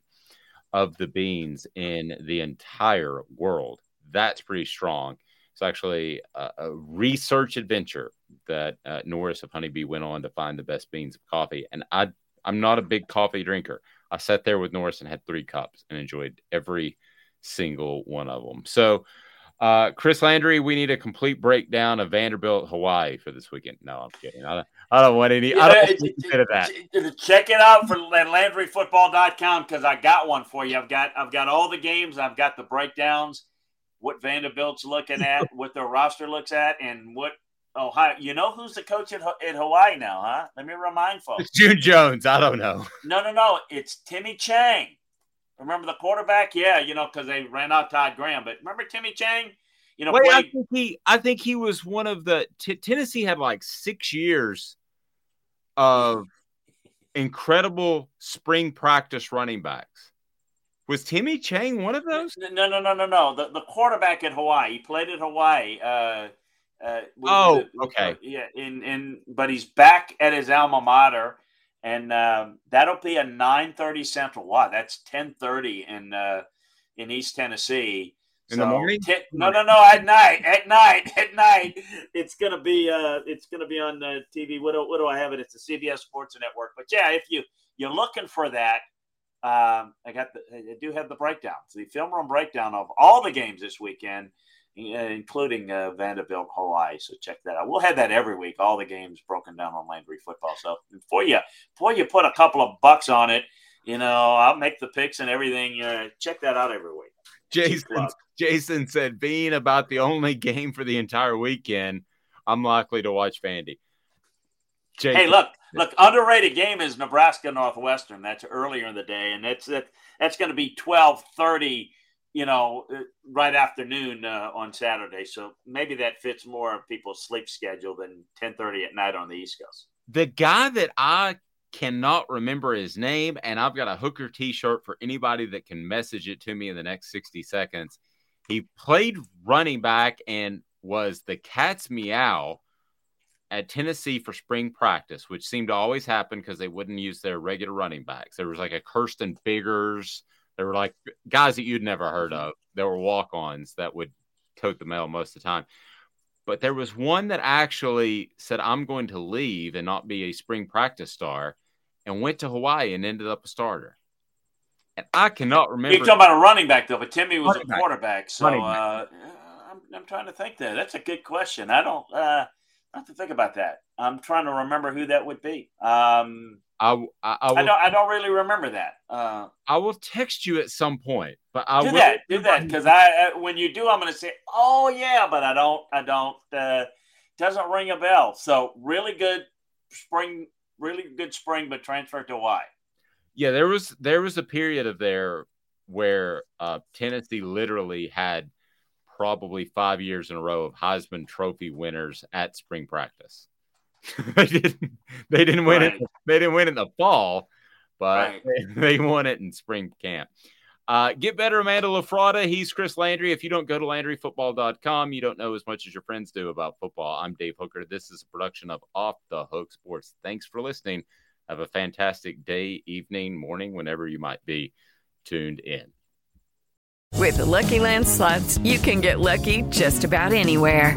of the beans in the entire world. That's pretty strong. It's actually a, a research adventure that uh, Norris of Honeybee went on to find the best beans of coffee. And I, I'm not a big coffee drinker. I sat there with Norris and had three cups and enjoyed every single one of them. So, uh, Chris Landry, we need a complete breakdown of Vanderbilt, Hawaii for this weekend. No, I'm kidding. I don't, I don't want any. I don't want any of that. Check it out for LandryFootball.com because I got one for you. I've got I've got all the games. I've got the breakdowns, what Vanderbilt's looking at, what their roster looks at, and what Ohio. You know who's the coach at, at Hawaii now, huh? Let me remind folks. It's June Jones. I don't know. No, no, no. It's Timmy Chang. Remember the quarterback? Yeah, you know, because they ran out Todd Graham. But remember Timmy Chang? You know, Wait, I think he, I think he was one of the t- Tennessee had like six years of incredible spring practice running backs. Was Timmy Chang one of those? no, no, no, no, no. The the quarterback at Hawaii. He played at Hawaii. Uh, uh, Oh, the- okay. yeah, in in but he's back at his alma mater, and um, that'll be a nine thirty Central. Wow, that's ten thirty in uh, in East Tennessee. In the morning? ti- no, no, no. At night, at night, at night. It's gonna be uh, it's gonna be on uh, TV. What do, what do I have it? It's the CBS Sports Network. But yeah, if you you're looking for that, um, I got the I do have the breakdown, the film room breakdown of all the games this weekend, including uh, Vanderbilt, Hawaii. So check that out. We'll have that every week. All the games broken down on Landry Football. So before you before you put a couple of bucks on it, you know I'll make the picks and everything. Uh, check that out every week. Jason Jason said, being about the only game for the entire weekend, I'm likely to watch Vandy. Jason, Hey, look, look, underrated game is Nebraska Northwestern. That's earlier in the day, and that's that, that's going to be twelve thirty. You know, uh, right afternoon uh, on Saturday. So maybe that fits more of people's sleep schedule than ten thirty at night on the East Coast. the guy that I cannot remember his name, and I've got a hooker T-shirt for anybody that can message it to me in the next 60 seconds. He played running back and was the cat's meow at Tennessee for spring practice, which seemed to always happen because they wouldn't use their regular running backs. There was like a Kirsten Biggers. There were like guys that you'd never heard of. There were walk-ons that would tote the mail most of the time. But there was one that actually said, I'm going to leave and not be a spring practice star and went to Hawaii and ended up a starter. And I cannot remember. You're talking about a running back though, but Timmy was Running a back. quarterback. So uh, I'm, I'm trying to think that. That's a good question. I don't. Uh, I have to think about that. I'm trying to remember who that would be. Um, I, I, I, will, I don't. I don't really remember that. Uh, I will text you at some point, but I do will, that. Do that because I when you do, I'm going to say, "Oh yeah," but I don't. I don't. Uh, doesn't ring a bell. So really good spring. Really good spring, but transferred to Hawaii. Yeah, there was there was a period of there where uh, Tennessee literally had probably five years in a row of Heisman Trophy winners at spring practice. they didn't they didn't win Right. it they didn't win it in the fall, but Right. they, they won it in spring camp. Uh, get better, Amanda LaFrada. He's Chris Landry. If you don't go to LandryFootball.com, you don't know as much as your friends do about football. I'm Dave Hooker. This is a production of Off the Hook Sports. Thanks for listening. Have a fantastic day, evening, morning, whenever you might be tuned in. With the Lucky Land slots, you can get lucky just about anywhere.